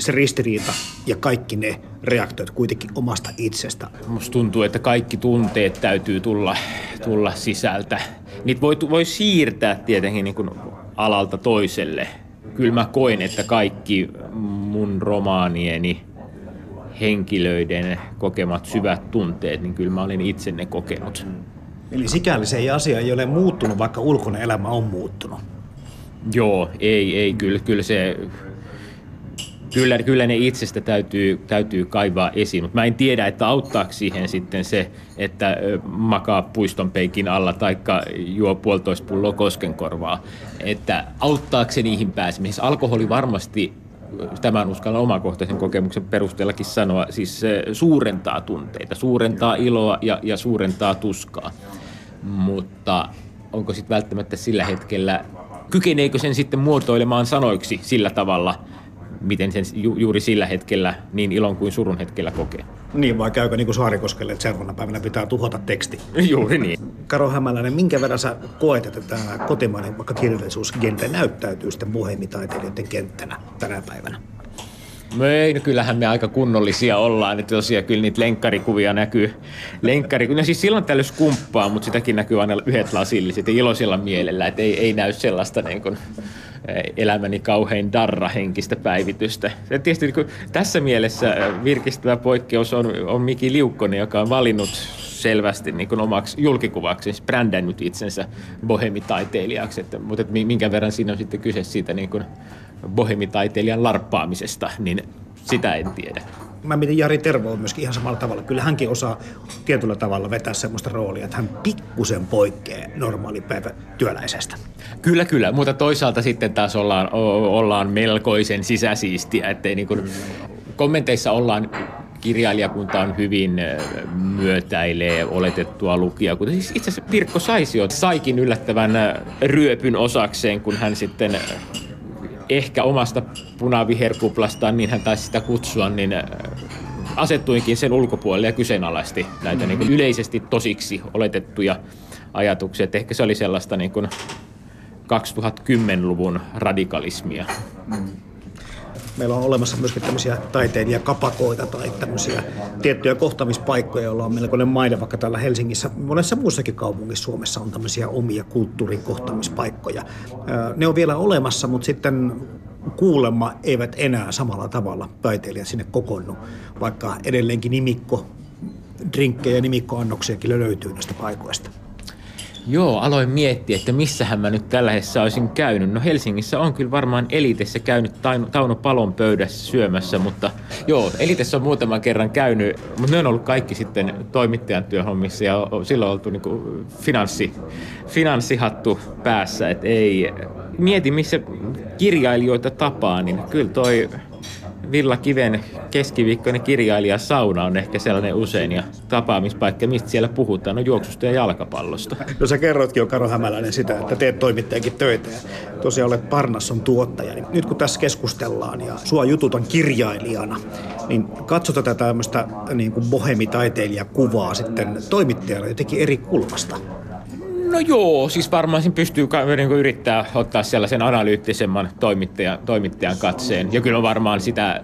se ristiriita ja kaikki ne reaktiot kuitenkin omasta itsestä? Musta tuntuu, että kaikki tunteet täytyy tulla, tulla sisältä. Niitä voi, voi siirtää tietenkin niin kuin alalta toiselle. Kyllä mä koen, että kaikki mun romaanieni henkilöiden kokemat syvät tunteet, niin kyllä mä olen itse ne kokenut. Eli sikäli se ei asia ei ole muuttunut, vaikka ulkoinen elämä on muuttunut. Joo, ei, ei, kyllä, kyllä se, kyllä, kyllä ne itsestä täytyy, täytyy kaivaa esiin, mutta mä en tiedä, että auttaako siihen sitten se, että makaa puiston peikin alla tai juo puolitoista pulloa koskenkorvaa, että auttaako se niihin pääsemisessä. Alkoholi varmasti tämän uskallan omakohtaisen kokemuksen perusteellakin sanoa, siis se suurentaa tunteita, suurentaa iloa ja, ja suurentaa tuskaa. Mutta onko sitten välttämättä sillä hetkellä kykeneekö sen sitten muotoilemaan sanoiksi sillä tavalla, miten sen ju- juuri sillä hetkellä, niin ilon kuin surun hetkellä kokee. Niin, vai käykö niin kuin Saarikoskelle, että seuraavana päivänä pitää tuhota teksti? Juuri niin. Karo Hämäläinen, minkä verran sä koet, että tämä kotimainen vaikka kirjallisuusgenre näyttäytyy sitten bohemitaiteilijoiden kenttänä tänä päivänä? No ei, no kyllähän me aika kunnollisia ollaan, että tosiaan kyllä niitä lenkkarikuvia näkyy. Lenkkari, no siis silloin tällöin skumppaa, mutta sitäkin näkyy aina yhdet lasilliset ja iloisella mielellä, että ei, ei näy sellaista niin kuin, elämäni kauhein darra-henkistä päivitystä. Ja tietysti niin kuin, tässä mielessä eh, virkistävä poikkeus on, on Miki Liukkonen, joka on valinnut selvästi niin kuin omaksi julkikuvaksi, siis brändännyt itsensä bohemitaiteilijaksi, että, mutta että minkä verran siinä on sitten kyse siitä niin kuin bohemitaiteilijan larppaamisesta, niin sitä en tiedä. Mä mietin Jari Tervo on myöskin ihan samalla tavalla. Kyllä hänkin osaa tietyllä tavalla vetää semmoista roolia, että hän pikkusen poikkeaa normaalipäivä työläisestä. Kyllä, kyllä, mutta toisaalta sitten taas ollaan, ollaan melkoisen sisäsiistiä, ettei niin kuin, kommenteissa ollaan kirjailijakunta on hyvin myötäilee oletettua lukijaa. Kuten siis itse asiassa Pirkko Saisio saikin yllättävän ryöpyn osakseen, kun hän sitten ehkä omasta punaviherkuplastaan, niin hän taisi sitä kutsua, niin äh, asettuinkin sen ulkopuolelle ja kyseenalaisti näitä mm-hmm. niin yleisesti tosiksi oletettuja ajatuksia. Että ehkä se oli sellaista niin kuin 2010-luvun radikalismia. Mm meillä on olemassa myöskin tämmöisiä taiteilijakapakoita tai tämmöisiä tiettyjä kohtaamispaikkoja, joilla on melkoinen maine, vaikka täällä Helsingissä, monessa muussakin kaupungissa Suomessa on tämmöisiä omia kulttuurin kohtaamispaikkoja. Ne on vielä olemassa, mutta sitten kuulemma eivät enää samalla tavalla taiteilijat sinne kokoonnu, vaikka edelleenkin nimikko, drinkkejä ja nimikkoannoksiakin löytyy näistä paikoista. Joo, aloin miettiä, että missähän mä nyt tällä hetkellä olisin käynyt. No Helsingissä on kyllä varmaan Elitessä käynyt Tauno Palon pöydässä syömässä, mutta joo, Elitessä on muutaman kerran käynyt, mutta ne on ollut kaikki sitten toimittajan työhommissa ja silloin on oltu niin finanssi, finanssihattu päässä, että ei, mieti missä kirjailijoita tapaa, niin kyllä toi Villa Kiven keskiviikkoinen kirjailija sauna on ehkä sellainen usein ja tapaamispaikka, mistä siellä puhutaan, on juoksusta ja jalkapallosta. No sä kerroitkin jo Karo Hämäläinen sitä, että teet toimittajakin töitä ja tosiaan olet Parnasson tuottaja. Niin nyt kun tässä keskustellaan ja sua jututan kirjailijana, niin katso tätä tämmöistä niin kuin bohemitaiteilijakuvaa sitten toimittajana jotenkin eri kulmasta. No joo, siis varmaan siinä pystyy niin yrittää ottaa sellaisen analyyttisemman toimittajan, toimittajan katseen. Ja kyllä varmaan sitä,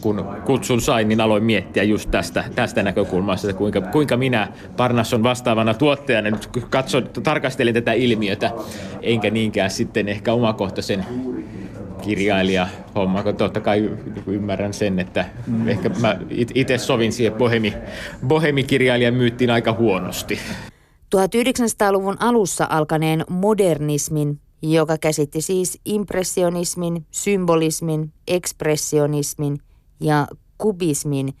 kun kutsun sain, niin aloin miettiä just tästä, tästä näkökulmasta, että kuinka, kuinka minä Parnasson vastaavana tuottajana nyt katson, tarkastelin tätä ilmiötä, enkä niinkään sitten ehkä omakohtaisen kirjailija homma, kun totta kai ymmärrän sen, että mm. ehkä mä itse sovin siihen bohemi, bohemikirjailijan myyttiin aika huonosti. 1900-luvun alussa alkaneen modernismin, joka käsitti siis impressionismin, symbolismin, ekspressionismin ja kubismin,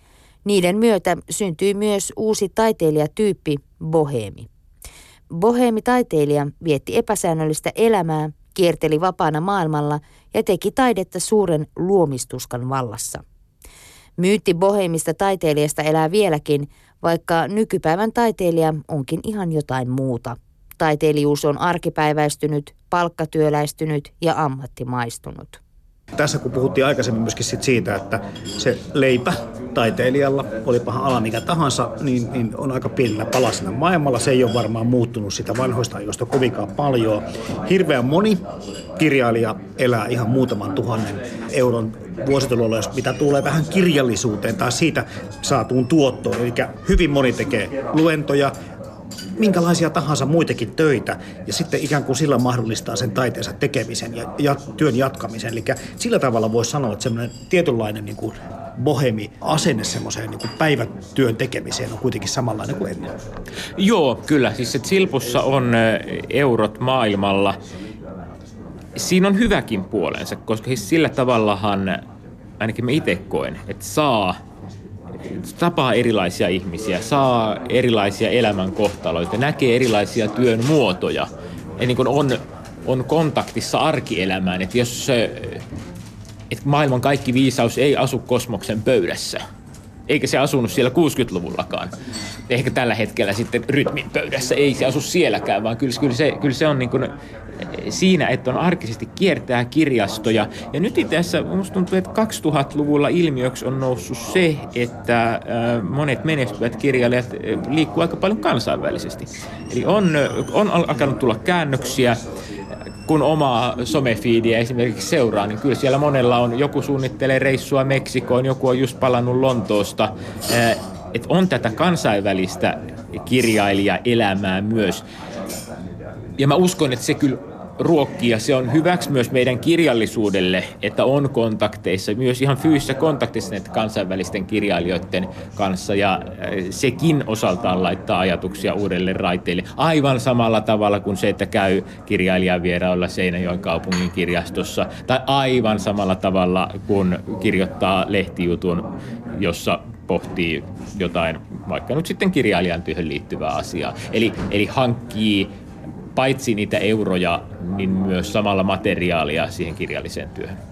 niiden myötä syntyi myös uusi taiteilijatyyppi, bohemi. Bohemi-taiteilija vietti epäsäännöllistä elämää, kierteli vapaana maailmalla ja teki taidetta suuren luomistuskan vallassa. Myytti bohemista taiteilijasta elää vieläkin, vaikka nykypäivän taiteilija onkin ihan jotain muuta. Taiteilijuus on arkipäiväistynyt, palkkatyöläistynyt ja ammattimaistunut. Tässä kun puhuttiin aikaisemmin myöskin sit siitä, että se leipä taiteilijalla, olipa ala mikä tahansa, niin, niin on aika pienellä palasena maailmalla. Se ei ole varmaan muuttunut sitä vanhoista ajoista kovinkaan paljon. Hirveän moni kirjailija elää ihan muutaman tuhannen euron vuositulolla, jos mitä tulee vähän kirjallisuuteen tai siitä saatuun tuottoon. Eli hyvin moni tekee luentoja, minkälaisia tahansa muitakin töitä ja sitten ikään kuin sillä mahdollistaa sen taiteensa tekemisen ja, ja työn jatkamisen. Eli sillä tavalla voisi sanoa, että semmoinen tietynlainen niin kuin bohemi asenne semmoiseen niin kuin päivätyön tekemiseen on kuitenkin samanlainen kuin ennen. Joo, kyllä. Siis että Silpussa on eurot maailmalla. Siinä on hyväkin puolensa, koska siis sillä tavallahan ainakin mä itse koen, että saa tapaa erilaisia ihmisiä, saa erilaisia elämänkohtaloita, näkee erilaisia työn muotoja ja niin on, on kontaktissa arkielämään. Että jos että maailman kaikki viisaus ei asu kosmoksen pöydässä, eikä se asunut siellä 60-luvullakaan. Ehkä tällä hetkellä sitten rytmin pöydässä ei se asu sielläkään, vaan kyllä, kyllä, se, kyllä se on niin kuin siinä, että on arkisesti kiertää kirjastoja. Ja nyt itse asiassa minusta tuntuu, että 2000-luvulla ilmiöksi on noussut se, että monet menestyvät kirjailijat liikkuu aika paljon kansainvälisesti. Eli on, on alkanut tulla käännöksiä, kun omaa somefiidiä esimerkiksi seuraa, niin kyllä siellä monella on, joku suunnittelee reissua Meksikoon, joku on just palannut Lontoosta. Että on tätä kansainvälistä kirjailijaelämää myös. Ja mä uskon, että se kyllä ruokkii ja se on hyväksi myös meidän kirjallisuudelle, että on kontakteissa, myös ihan fyysisissä kontakteissa näiden kansainvälisten kirjailijoiden kanssa ja äh, sekin osaltaan laittaa ajatuksia uudelle raiteille. Aivan samalla tavalla kuin se, että käy kirjailijan vierailla Seinäjoen kaupungin kirjastossa tai aivan samalla tavalla kuin kirjoittaa lehtijutun, jossa pohtii jotain, vaikka nyt sitten kirjailijan työhön liittyvää asiaa. Eli, eli hankkii paitsi niitä euroja, niin myös samalla materiaalia siihen kirjalliseen työhön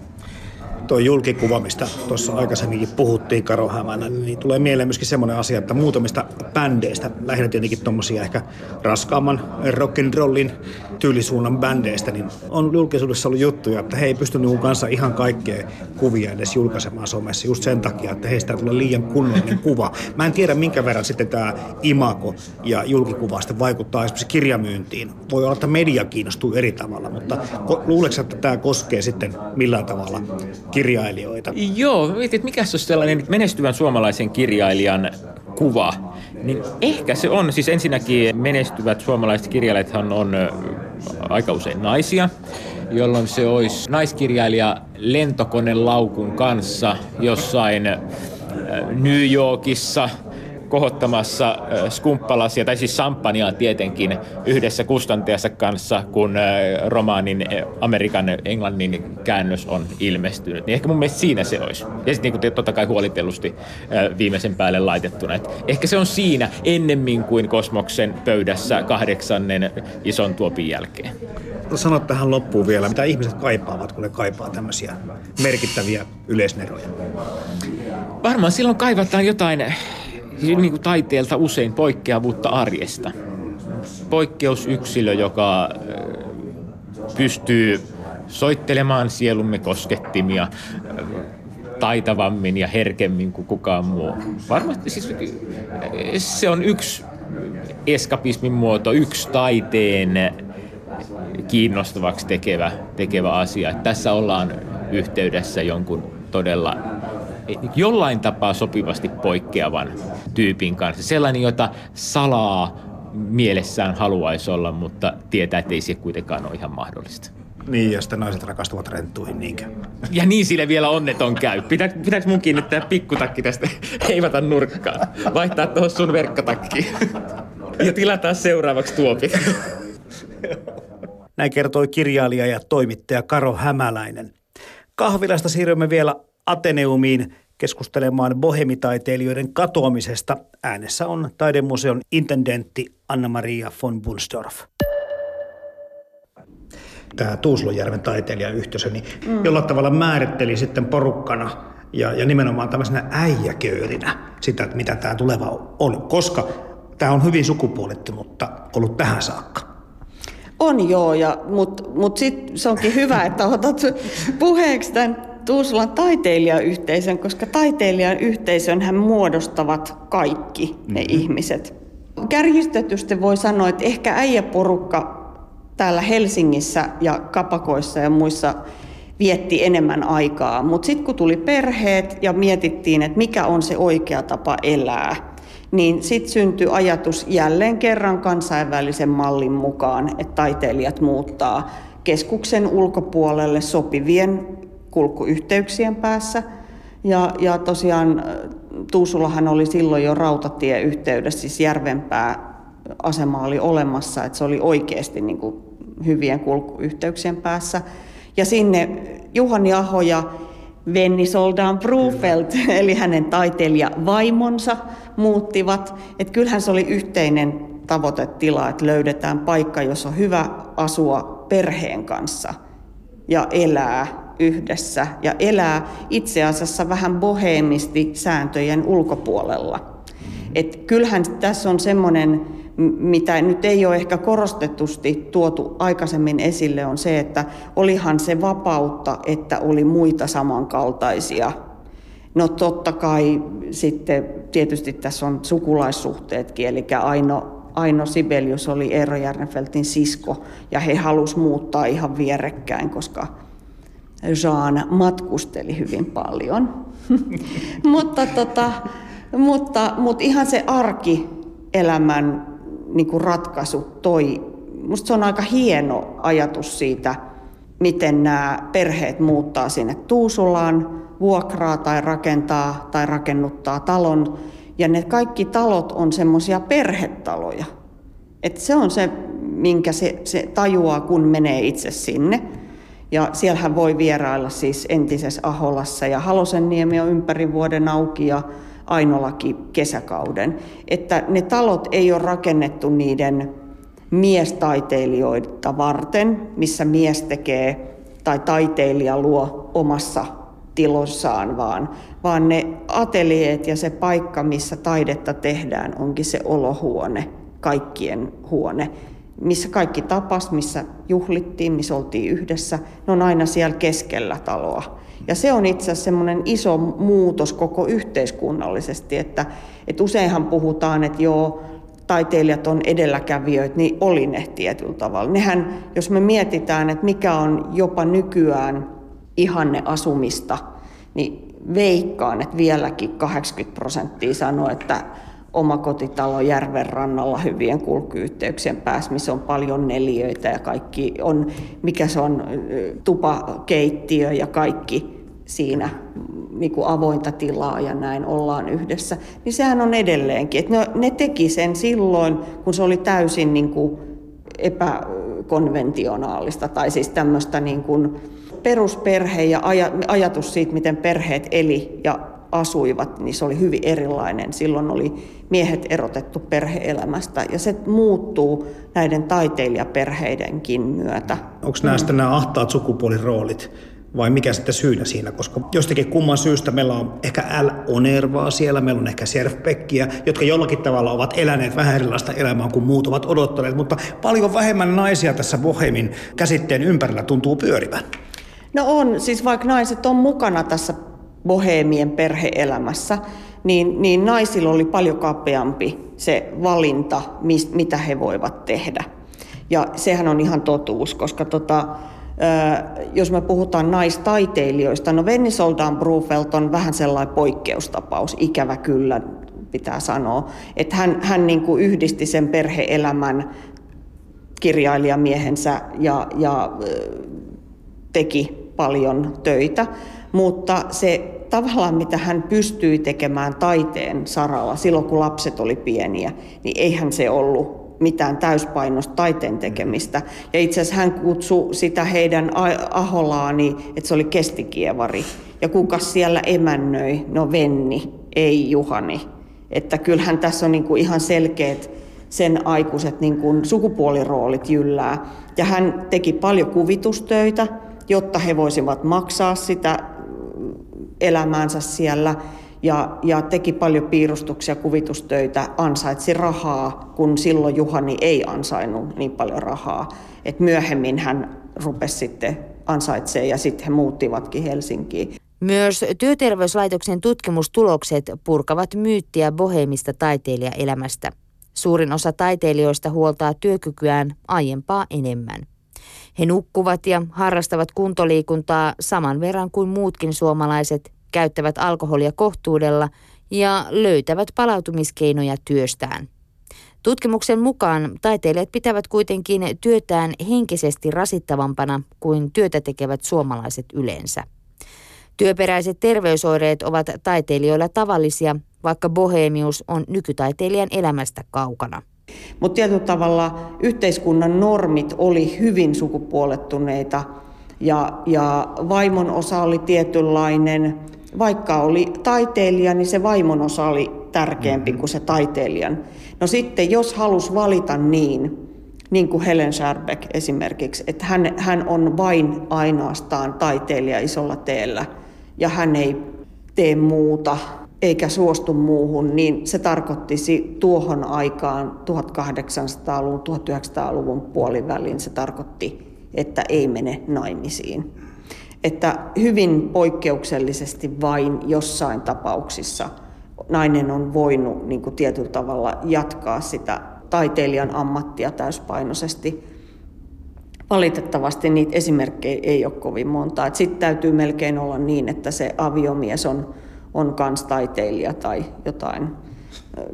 tuo julkikuva, mistä tuossa aikaisemminkin puhuttiin Karo Hämänä, niin tulee mieleen myöskin semmoinen asia, että muutamista bändeistä, lähinnä tietenkin tuommoisia ehkä raskaamman rock'n'rollin tyylisuunnan bändeistä, niin on julkisuudessa ollut juttuja, että he ei pysty niin kanssa ihan kaikkea kuvia edes julkaisemaan somessa just sen takia, että heistä tulee liian kunnollinen kuva. Mä en tiedä, minkä verran sitten tämä imako ja julkikuva sitten vaikuttaa esimerkiksi kirjamyyntiin. Voi olla, että media kiinnostuu eri tavalla, mutta luuleeko, että tämä koskee sitten millään tavalla kirjailijoita. Joo, mietin, että mikä olisi sellainen menestyvän suomalaisen kirjailijan kuva. Niin ehkä se on, siis ensinnäkin menestyvät suomalaiset kirjailijathan on aika usein naisia, jolloin se olisi naiskirjailija lentokone laukun kanssa jossain New Yorkissa kohottamassa skumppalasia, tai siis samppaniaa tietenkin, yhdessä kustantajansa kanssa, kun romaanin Amerikan englannin käännös on ilmestynyt. Niin ehkä mun mielestä siinä se olisi. Ja sitten niin totta kai huolitellusti viimeisen päälle laitettuna. Et ehkä se on siinä ennemmin kuin Kosmoksen pöydässä kahdeksannen ison tuopin jälkeen. Sano tähän loppuun vielä, mitä ihmiset kaipaavat, kun ne kaipaa tämmöisiä merkittäviä yleisneroja? Varmaan silloin kaivataan jotain niin kuin taiteelta usein poikkeavuutta arjesta. Poikkeusyksilö, joka pystyy soittelemaan sielumme koskettimia taitavammin ja herkemmin kuin kukaan muu. Varmasti siis se on yksi eskapismin muoto, yksi taiteen kiinnostavaksi tekevä, tekevä asia. Tässä ollaan yhteydessä jonkun todella jollain tapaa sopivasti poikkeavan tyypin kanssa. Sellainen, jota salaa mielessään haluaisi olla, mutta tietää, että ei se kuitenkaan ole ihan mahdollista. Niin, ja sitten naiset rakastuvat renttuihin, niinkö? Ja niin sille vielä onneton käy. Pitääkö, pitääkö mun kiinnittää pikkutakki tästä heivata nurkkaan? Vaihtaa tuohon sun verkkatakkiin. Ja tilata seuraavaksi tuopi. Näin kertoi kirjailija ja toimittaja Karo Hämäläinen. Kahvilasta siirrymme vielä Ateneumiin keskustelemaan bohemitaiteilijoiden katoamisesta. Äänessä on taidemuseon intendentti Anna-Maria von Bunsdorf. Tämä Tuusulojärven taiteilijayhteisö, niin mm. jollain tavalla määritteli sitten porukkana ja, ja nimenomaan tämmöisenä äijäköörinä sitä, että mitä tämä tuleva on, koska tämä on hyvin sukupuolittunutta ollut tähän saakka. On joo, ja, mutta mut sitten se onkin hyvä, että otat puheeksi tämän Tuusulan taiteilijayhteisön, koska taiteilijan yhteisön hän muodostavat kaikki ne mm-hmm. ihmiset. Kärjistetysti voi sanoa, että ehkä äijäporukka täällä Helsingissä ja kapakoissa ja muissa vietti enemmän aikaa. Mutta sitten kun tuli perheet ja mietittiin, että mikä on se oikea tapa elää, niin sitten syntyi ajatus jälleen kerran kansainvälisen mallin mukaan, että taiteilijat muuttaa keskuksen ulkopuolelle sopivien kulkuyhteyksien päässä. Ja, ja tosiaan Tuusulahan oli silloin jo rautatieyhteydessä, siis Järvenpää asema oli olemassa, että se oli oikeasti niin kuin hyvien kulkuyhteyksien päässä. Ja sinne Juhani Aho ja Venni Soldan Brufelt, eli hänen taiteilijavaimonsa, muuttivat. Että kyllähän se oli yhteinen tavoitetila, että löydetään paikka, jossa on hyvä asua perheen kanssa ja elää yhdessä ja elää itse asiassa vähän boheemisti sääntöjen ulkopuolella. Et kyllähän tässä on semmoinen, mitä nyt ei ole ehkä korostetusti tuotu aikaisemmin esille, on se, että olihan se vapautta, että oli muita samankaltaisia. No totta kai sitten tietysti tässä on sukulaissuhteetkin, eli Aino, Aino Sibelius oli Eero Järnefeltin sisko, ja he halusivat muuttaa ihan vierekkäin, koska Jean matkusteli hyvin paljon. mutta, tota, mutta, mutta ihan se arkielämän niin kuin ratkaisu toi, musta se on aika hieno ajatus siitä, miten nämä perheet muuttaa sinne Tuusulaan, vuokraa tai rakentaa tai rakennuttaa talon. Ja ne kaikki talot on semmoisia perhetaloja. Et se on se, minkä se, se tajuaa, kun menee itse sinne. Ja siellähän voi vierailla siis entisessä Aholassa ja Halosenniemi on ympäri vuoden auki ja Ainolaki kesäkauden. Että ne talot ei ole rakennettu niiden miestaiteilijoita varten, missä mies tekee tai taiteilija luo omassa tilossaan, vaan, vaan ne ateljeet ja se paikka, missä taidetta tehdään, onkin se olohuone, kaikkien huone missä kaikki tapas, missä juhlittiin, missä oltiin yhdessä, ne on aina siellä keskellä taloa. Ja se on itse asiassa semmoinen iso muutos koko yhteiskunnallisesti, että, että useinhan puhutaan, että joo, taiteilijat on edelläkävijöitä, niin oli ne tietyllä tavalla. Nehän, jos me mietitään, että mikä on jopa nykyään ihanne asumista, niin veikkaan, että vieläkin 80 prosenttia sanoo, että omakotitalo järven rannalla hyvien kulkuyhteyksien päässä, missä on paljon neliöitä ja kaikki on, mikä se on, tupakeittiö ja kaikki siinä niin kuin avointa tilaa ja näin ollaan yhdessä, niin sehän on edelleenkin. Että ne, ne teki sen silloin, kun se oli täysin niin kuin epäkonventionaalista tai siis tämmöistä niin kuin perusperhe ja ajatus siitä, miten perheet eli ja asuivat, niin se oli hyvin erilainen. Silloin oli miehet erotettu perheelämästä ja se muuttuu näiden taiteilijaperheidenkin myötä. Onko nämä sitten nämä ahtaat sukupuoliroolit vai mikä sitten syynä siinä, koska jostakin kumman syystä meillä on ehkä L. Onervaa siellä, meillä on ehkä Serfbeckia, jotka jollakin tavalla ovat eläneet vähän erilaista elämää kuin muut ovat odottaneet, mutta paljon vähemmän naisia tässä Bohemin käsitteen ympärillä tuntuu pyörivän. No on, siis vaikka naiset on mukana tässä boheemien perheelämässä, niin, niin naisilla oli paljon kapeampi se valinta, mist, mitä he voivat tehdä. Ja sehän on ihan totuus, koska tota, jos me puhutaan naistaiteilijoista, no Venni Soldan Brufelt on vähän sellainen poikkeustapaus, ikävä kyllä pitää sanoa, että hän, hän niin kuin yhdisti sen perheelämän kirjailijamiehensä ja, ja teki paljon töitä, mutta se tavallaan mitä hän pystyi tekemään taiteen saralla silloin kun lapset oli pieniä, niin eihän se ollut mitään täyspainosta taiteen tekemistä. Ja itse asiassa hän kutsui sitä heidän aholaani, että se oli kestikievari. Ja kuka siellä emännöi? No Venni, ei Juhani. Että kyllähän tässä on niin kuin ihan selkeät sen aikuiset niin kuin sukupuoliroolit jyllää. Ja hän teki paljon kuvitustöitä, jotta he voisivat maksaa sitä elämäänsä siellä ja, ja teki paljon piirustuksia, kuvitustöitä, ansaitsi rahaa, kun silloin Juhani ei ansainnut niin paljon rahaa. Et myöhemmin hän rupesi sitten ansaitsee ja sitten he muuttivatkin Helsinkiin. Myös työterveyslaitoksen tutkimustulokset purkavat myyttiä boheemista taiteilijaelämästä. Suurin osa taiteilijoista huoltaa työkykyään aiempaa enemmän. He nukkuvat ja harrastavat kuntoliikuntaa saman verran kuin muutkin suomalaiset, käyttävät alkoholia kohtuudella ja löytävät palautumiskeinoja työstään. Tutkimuksen mukaan taiteilijat pitävät kuitenkin työtään henkisesti rasittavampana kuin työtä tekevät suomalaiset yleensä. Työperäiset terveysoireet ovat taiteilijoilla tavallisia, vaikka bohemius on nykytaiteilijan elämästä kaukana. Mutta tietyllä tavalla yhteiskunnan normit oli hyvin sukupuolettuneita ja, ja vaimon osa oli tietynlainen. Vaikka oli taiteilija, niin se vaimon osa oli tärkeämpi mm-hmm. kuin se taiteilijan. No sitten jos halus valita niin, niin kuin Helen Scherbeck esimerkiksi, että hän, hän on vain ainoastaan taiteilija isolla teellä ja hän ei tee muuta, eikä suostu muuhun, niin se tarkoitti tuohon aikaan 1800-luvun, 1900-luvun puolivälin, se tarkoitti, että ei mene naimisiin. Että hyvin poikkeuksellisesti vain jossain tapauksissa nainen on voinut niin kuin tietyllä tavalla jatkaa sitä taiteilijan ammattia täyspainoisesti. Valitettavasti niitä esimerkkejä ei ole kovin monta. Sitten täytyy melkein olla niin, että se aviomies on on kans taiteilija tai jotain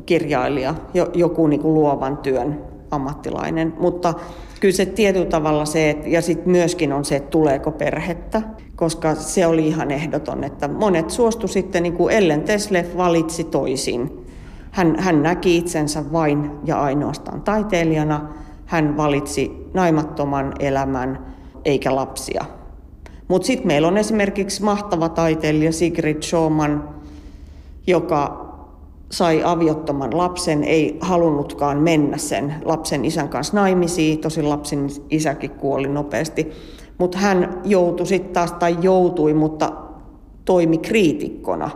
kirjailija, joku niin kuin luovan työn ammattilainen. Mutta kyllä se tietyllä tavalla se, että, ja sitten myöskin on se, että tuleeko perhettä, koska se oli ihan ehdoton, että monet suostu sitten, niin kuin Ellen Tesle valitsi toisin. Hän, hän näki itsensä vain ja ainoastaan taiteilijana. Hän valitsi naimattoman elämän eikä lapsia. Mutta sitten meillä on esimerkiksi mahtava taiteilija Sigrid Schumann, joka sai aviottoman lapsen, ei halunnutkaan mennä sen lapsen isän kanssa naimisiin, tosin lapsen isäkin kuoli nopeasti, mutta hän joutui sitten taas, tai joutui, mutta toimi kriitikkona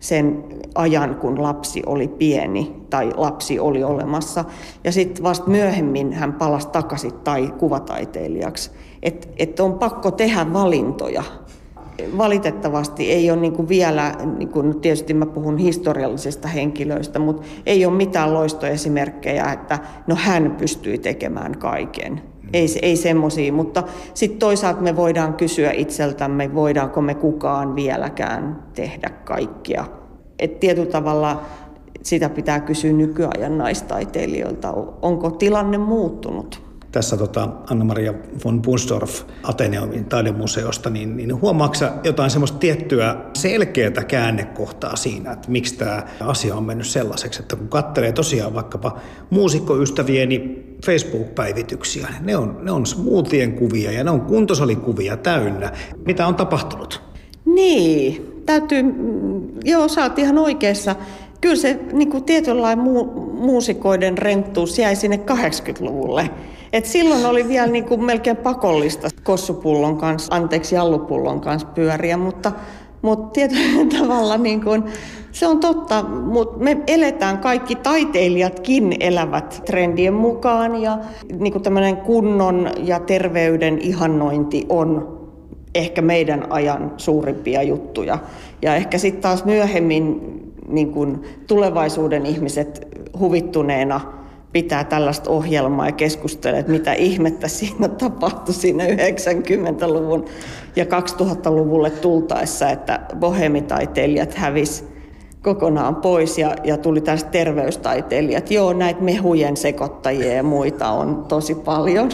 sen ajan, kun lapsi oli pieni tai lapsi oli olemassa. Ja sitten vasta myöhemmin hän palasi takaisin tai kuvataiteilijaksi. Että et on pakko tehdä valintoja. Valitettavasti ei ole niin vielä, niin kuin tietysti mä puhun historiallisista henkilöistä, mutta ei ole mitään loistoesimerkkejä, että no hän pystyi tekemään kaiken. Ei, ei semmoisia, mutta sitten toisaalta me voidaan kysyä itseltämme, voidaanko me kukaan vieläkään tehdä kaikkia. Et tietyllä tavalla sitä pitää kysyä nykyajan naistaiteilijoilta, onko tilanne muuttunut? Tässä tota Anna-Maria von Bunsdorf Ateneumin taidemuseosta, niin, niin huomaatko jotain semmoista tiettyä selkeää käännekohtaa siinä, että miksi tämä asia on mennyt sellaiseksi, että kun katselee tosiaan vaikkapa muusikkoystävieni Facebook-päivityksiä, ne on, ne on smoothien kuvia ja ne on kuntosalikuvia täynnä. Mitä on tapahtunut? Niin, täytyy, mm, joo, sä oot ihan oikeassa. Kyllä se niin kuin tietynlainen mu- muusikoiden renttuus jäi sinne 80-luvulle. Et silloin oli vielä niin kuin melkein pakollista kossupullon kanssa, anteeksi jallupullon kanssa pyöriä, mutta, mutta tietyllä tavalla niin kuin, se on totta, mutta me eletään kaikki taiteilijatkin elävät trendien mukaan ja niin kuin tämmöinen kunnon ja terveyden ihannointi on ehkä meidän ajan suurimpia juttuja. Ja ehkä sitten taas myöhemmin niin kun tulevaisuuden ihmiset huvittuneena pitää tällaista ohjelmaa ja keskustelee, että mitä ihmettä siinä tapahtui siinä 90-luvun ja 2000-luvulle tultaessa, että bohemitaiteilijat hävis kokonaan pois ja, ja tuli tästä terveystaiteilijat. Joo, näitä mehujen sekoittajia ja muita on tosi paljon.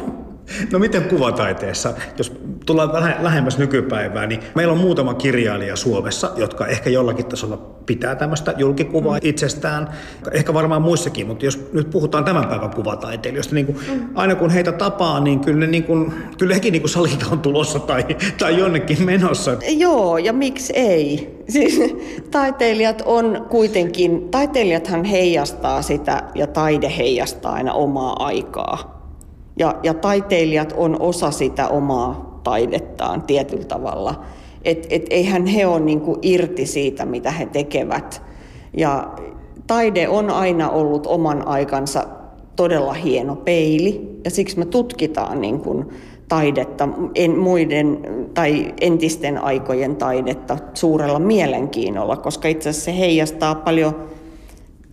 No miten kuvataiteessa, jos tullaan vähän lähemmäs nykypäivää, niin meillä on muutama kirjailija Suomessa, jotka ehkä jollakin tasolla pitää tämmöistä julkikuvaa mm. itsestään. Ehkä varmaan muissakin, mutta jos nyt puhutaan tämän päivän kuvataiteilijoista, niin kuin mm. aina kun heitä tapaa, niin kyllä, ne niin kuin, kyllä hekin niin kuin salilta on tulossa tai, tai jonnekin menossa. Joo, ja miksi ei? Siis taiteilijat on kuitenkin, taiteilijathan heijastaa sitä ja taide heijastaa aina omaa aikaa. Ja, ja taiteilijat on osa sitä omaa taidettaan tietyllä tavalla. Et, et eihän he ole niinku irti siitä, mitä he tekevät. Ja taide on aina ollut oman aikansa todella hieno peili, ja siksi me tutkitaan niin kuin taidetta, en, muiden tai entisten aikojen taidetta suurella mielenkiinnolla, koska itse asiassa se heijastaa paljon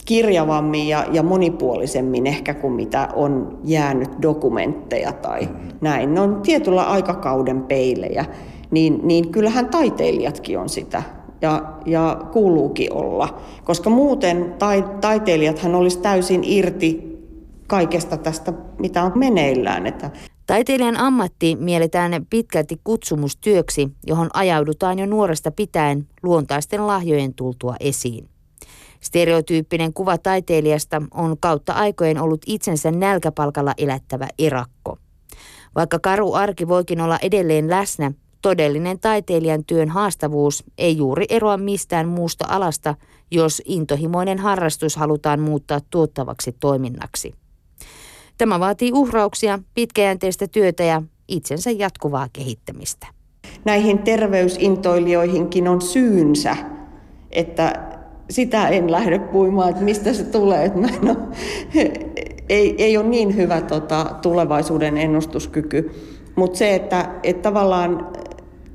kirjavammin ja, ja monipuolisemmin ehkä kuin mitä on jäänyt dokumentteja tai mm-hmm. näin. Ne on tietyllä aikakauden peilejä, niin, niin kyllähän taiteilijatkin on sitä ja, ja kuuluukin olla, koska muuten tai, taiteilijathan olisi täysin irti kaikesta tästä, mitä on meneillään. Että Taiteilijan ammatti mielletään pitkälti kutsumustyöksi, johon ajaudutaan jo nuoresta pitäen luontaisten lahjojen tultua esiin. Stereotyyppinen kuva taiteilijasta on kautta aikojen ollut itsensä nälkäpalkalla elättävä erakko. Vaikka karu arki voikin olla edelleen läsnä, todellinen taiteilijan työn haastavuus ei juuri eroa mistään muusta alasta, jos intohimoinen harrastus halutaan muuttaa tuottavaksi toiminnaksi. Tämä vaatii uhrauksia, pitkäjänteistä työtä ja itsensä jatkuvaa kehittämistä. Näihin terveysintoilijoihinkin on syynsä, että sitä en lähde puimaan, että mistä se tulee. Että mä en ole, ei, ei ole niin hyvä tota, tulevaisuuden ennustuskyky. Mutta se, että, että tavallaan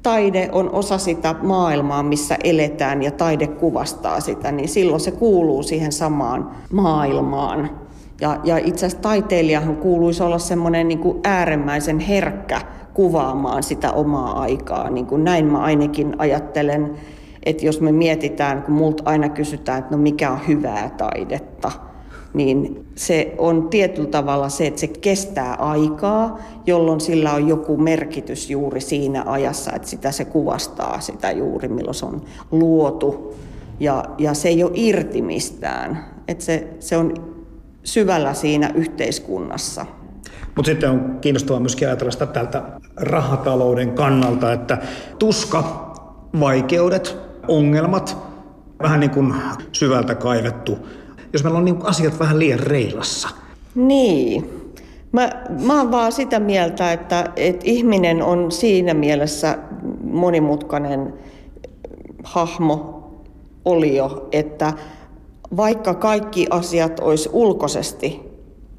taide on osa sitä maailmaa, missä eletään ja taide kuvastaa sitä, niin silloin se kuuluu siihen samaan maailmaan. Ja, ja itse asiassa taiteilijahan kuuluisi olla semmoinen niin äärimmäisen herkkä kuvaamaan sitä omaa aikaa. Niin kuin näin mä ainakin ajattelen että jos me mietitään, kun multa aina kysytään, että no mikä on hyvää taidetta, niin se on tietyllä tavalla se, että se kestää aikaa, jolloin sillä on joku merkitys juuri siinä ajassa, että sitä se kuvastaa sitä juuri, milloin se on luotu. Ja, ja se ei ole irti mistään, että se, se on syvällä siinä yhteiskunnassa. Mutta sitten on kiinnostavaa myöskin ajatella sitä tältä rahatalouden kannalta, että tuska, vaikeudet, ongelmat, vähän niin kuin syvältä kaivettu, jos meillä on niin asiat vähän liian reilassa. Niin. Mä, mä oon vaan sitä mieltä, että, että ihminen on siinä mielessä monimutkainen hahmo, olio, että vaikka kaikki asiat olisi ulkoisesti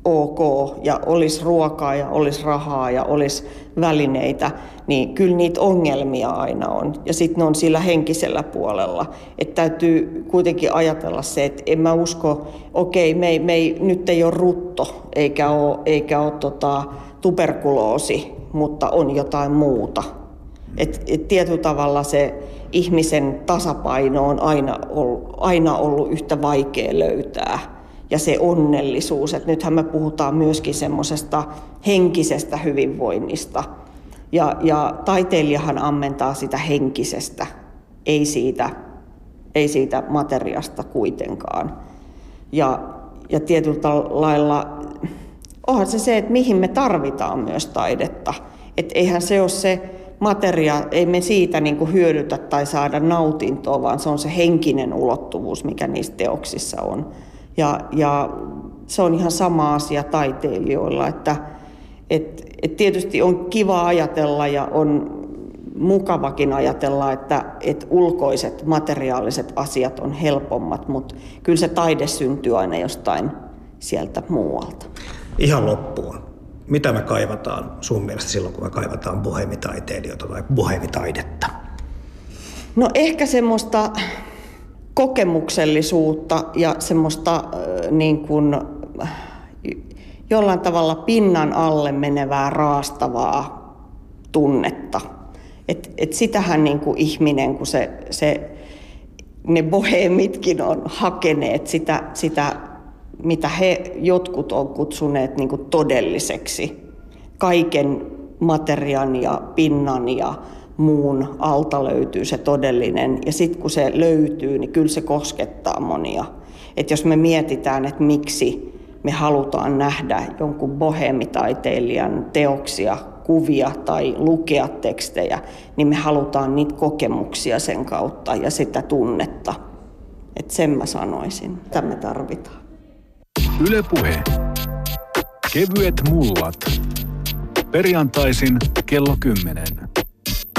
ok ja olisi ruokaa ja olisi rahaa ja olisi välineitä, niin kyllä niitä ongelmia aina on. Ja sitten ne on sillä henkisellä puolella. Että täytyy kuitenkin ajatella se, että en mä usko, okei, me ei, me ei, nyt ei ole rutto eikä ole, eikä ole tota, tuberkuloosi, mutta on jotain muuta. Et, et tietyllä tavalla se ihmisen tasapaino on aina ollut, aina ollut yhtä vaikea löytää ja se onnellisuus. Et nythän me puhutaan myöskin semmoisesta henkisestä hyvinvoinnista. Ja, ja taiteilijahan ammentaa sitä henkisestä, ei siitä, ei siitä materiasta kuitenkaan. Ja, ja tietyllä lailla onhan se se, että mihin me tarvitaan myös taidetta. Että eihän se ole se materia, ei me siitä niin kuin hyödytä tai saada nautintoa, vaan se on se henkinen ulottuvuus, mikä niissä teoksissa on. Ja, ja se on ihan sama asia taiteilijoilla, että et, et tietysti on kiva ajatella ja on mukavakin ajatella, että, että ulkoiset materiaaliset asiat on helpommat, mutta kyllä se taide syntyy aina jostain sieltä muualta. Ihan loppuun. Mitä me kaivataan sun mielestä silloin, kun me kaivataan bohemitaiteilijoita tai bohemitaidetta? No ehkä semmoista kokemuksellisuutta ja semmoista niin kuin, jollain tavalla pinnan alle menevää raastavaa tunnetta. Et, et sitähän niin kuin ihminen, kun se, se, ne bohemitkin on hakeneet sitä, sitä, mitä he jotkut on kutsuneet niin kuin todelliseksi. Kaiken materian ja pinnan ja muun alta löytyy se todellinen. Ja sitten kun se löytyy, niin kyllä se koskettaa monia. Et jos me mietitään, että miksi me halutaan nähdä jonkun bohemitaiteilijan teoksia, kuvia tai lukea tekstejä, niin me halutaan niitä kokemuksia sen kautta ja sitä tunnetta. Että sen mä sanoisin, että me tarvitaan. Ylepuhe. Kevyet mullat. Perjantaisin kello 10.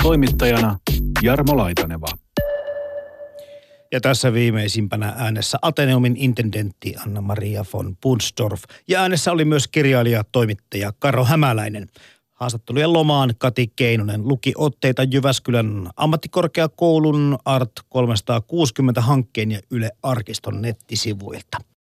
Toimittajana Jarmo Laitaneva. Ja tässä viimeisimpänä äänessä Ateneumin intendentti Anna-Maria von Bunsdorf. Ja äänessä oli myös kirjailija, toimittaja Karo Hämäläinen. Haastattelujen lomaan Kati Keinonen luki otteita Jyväskylän ammattikorkeakoulun Art 360 hankkeen ja Yle Arkiston nettisivuilta.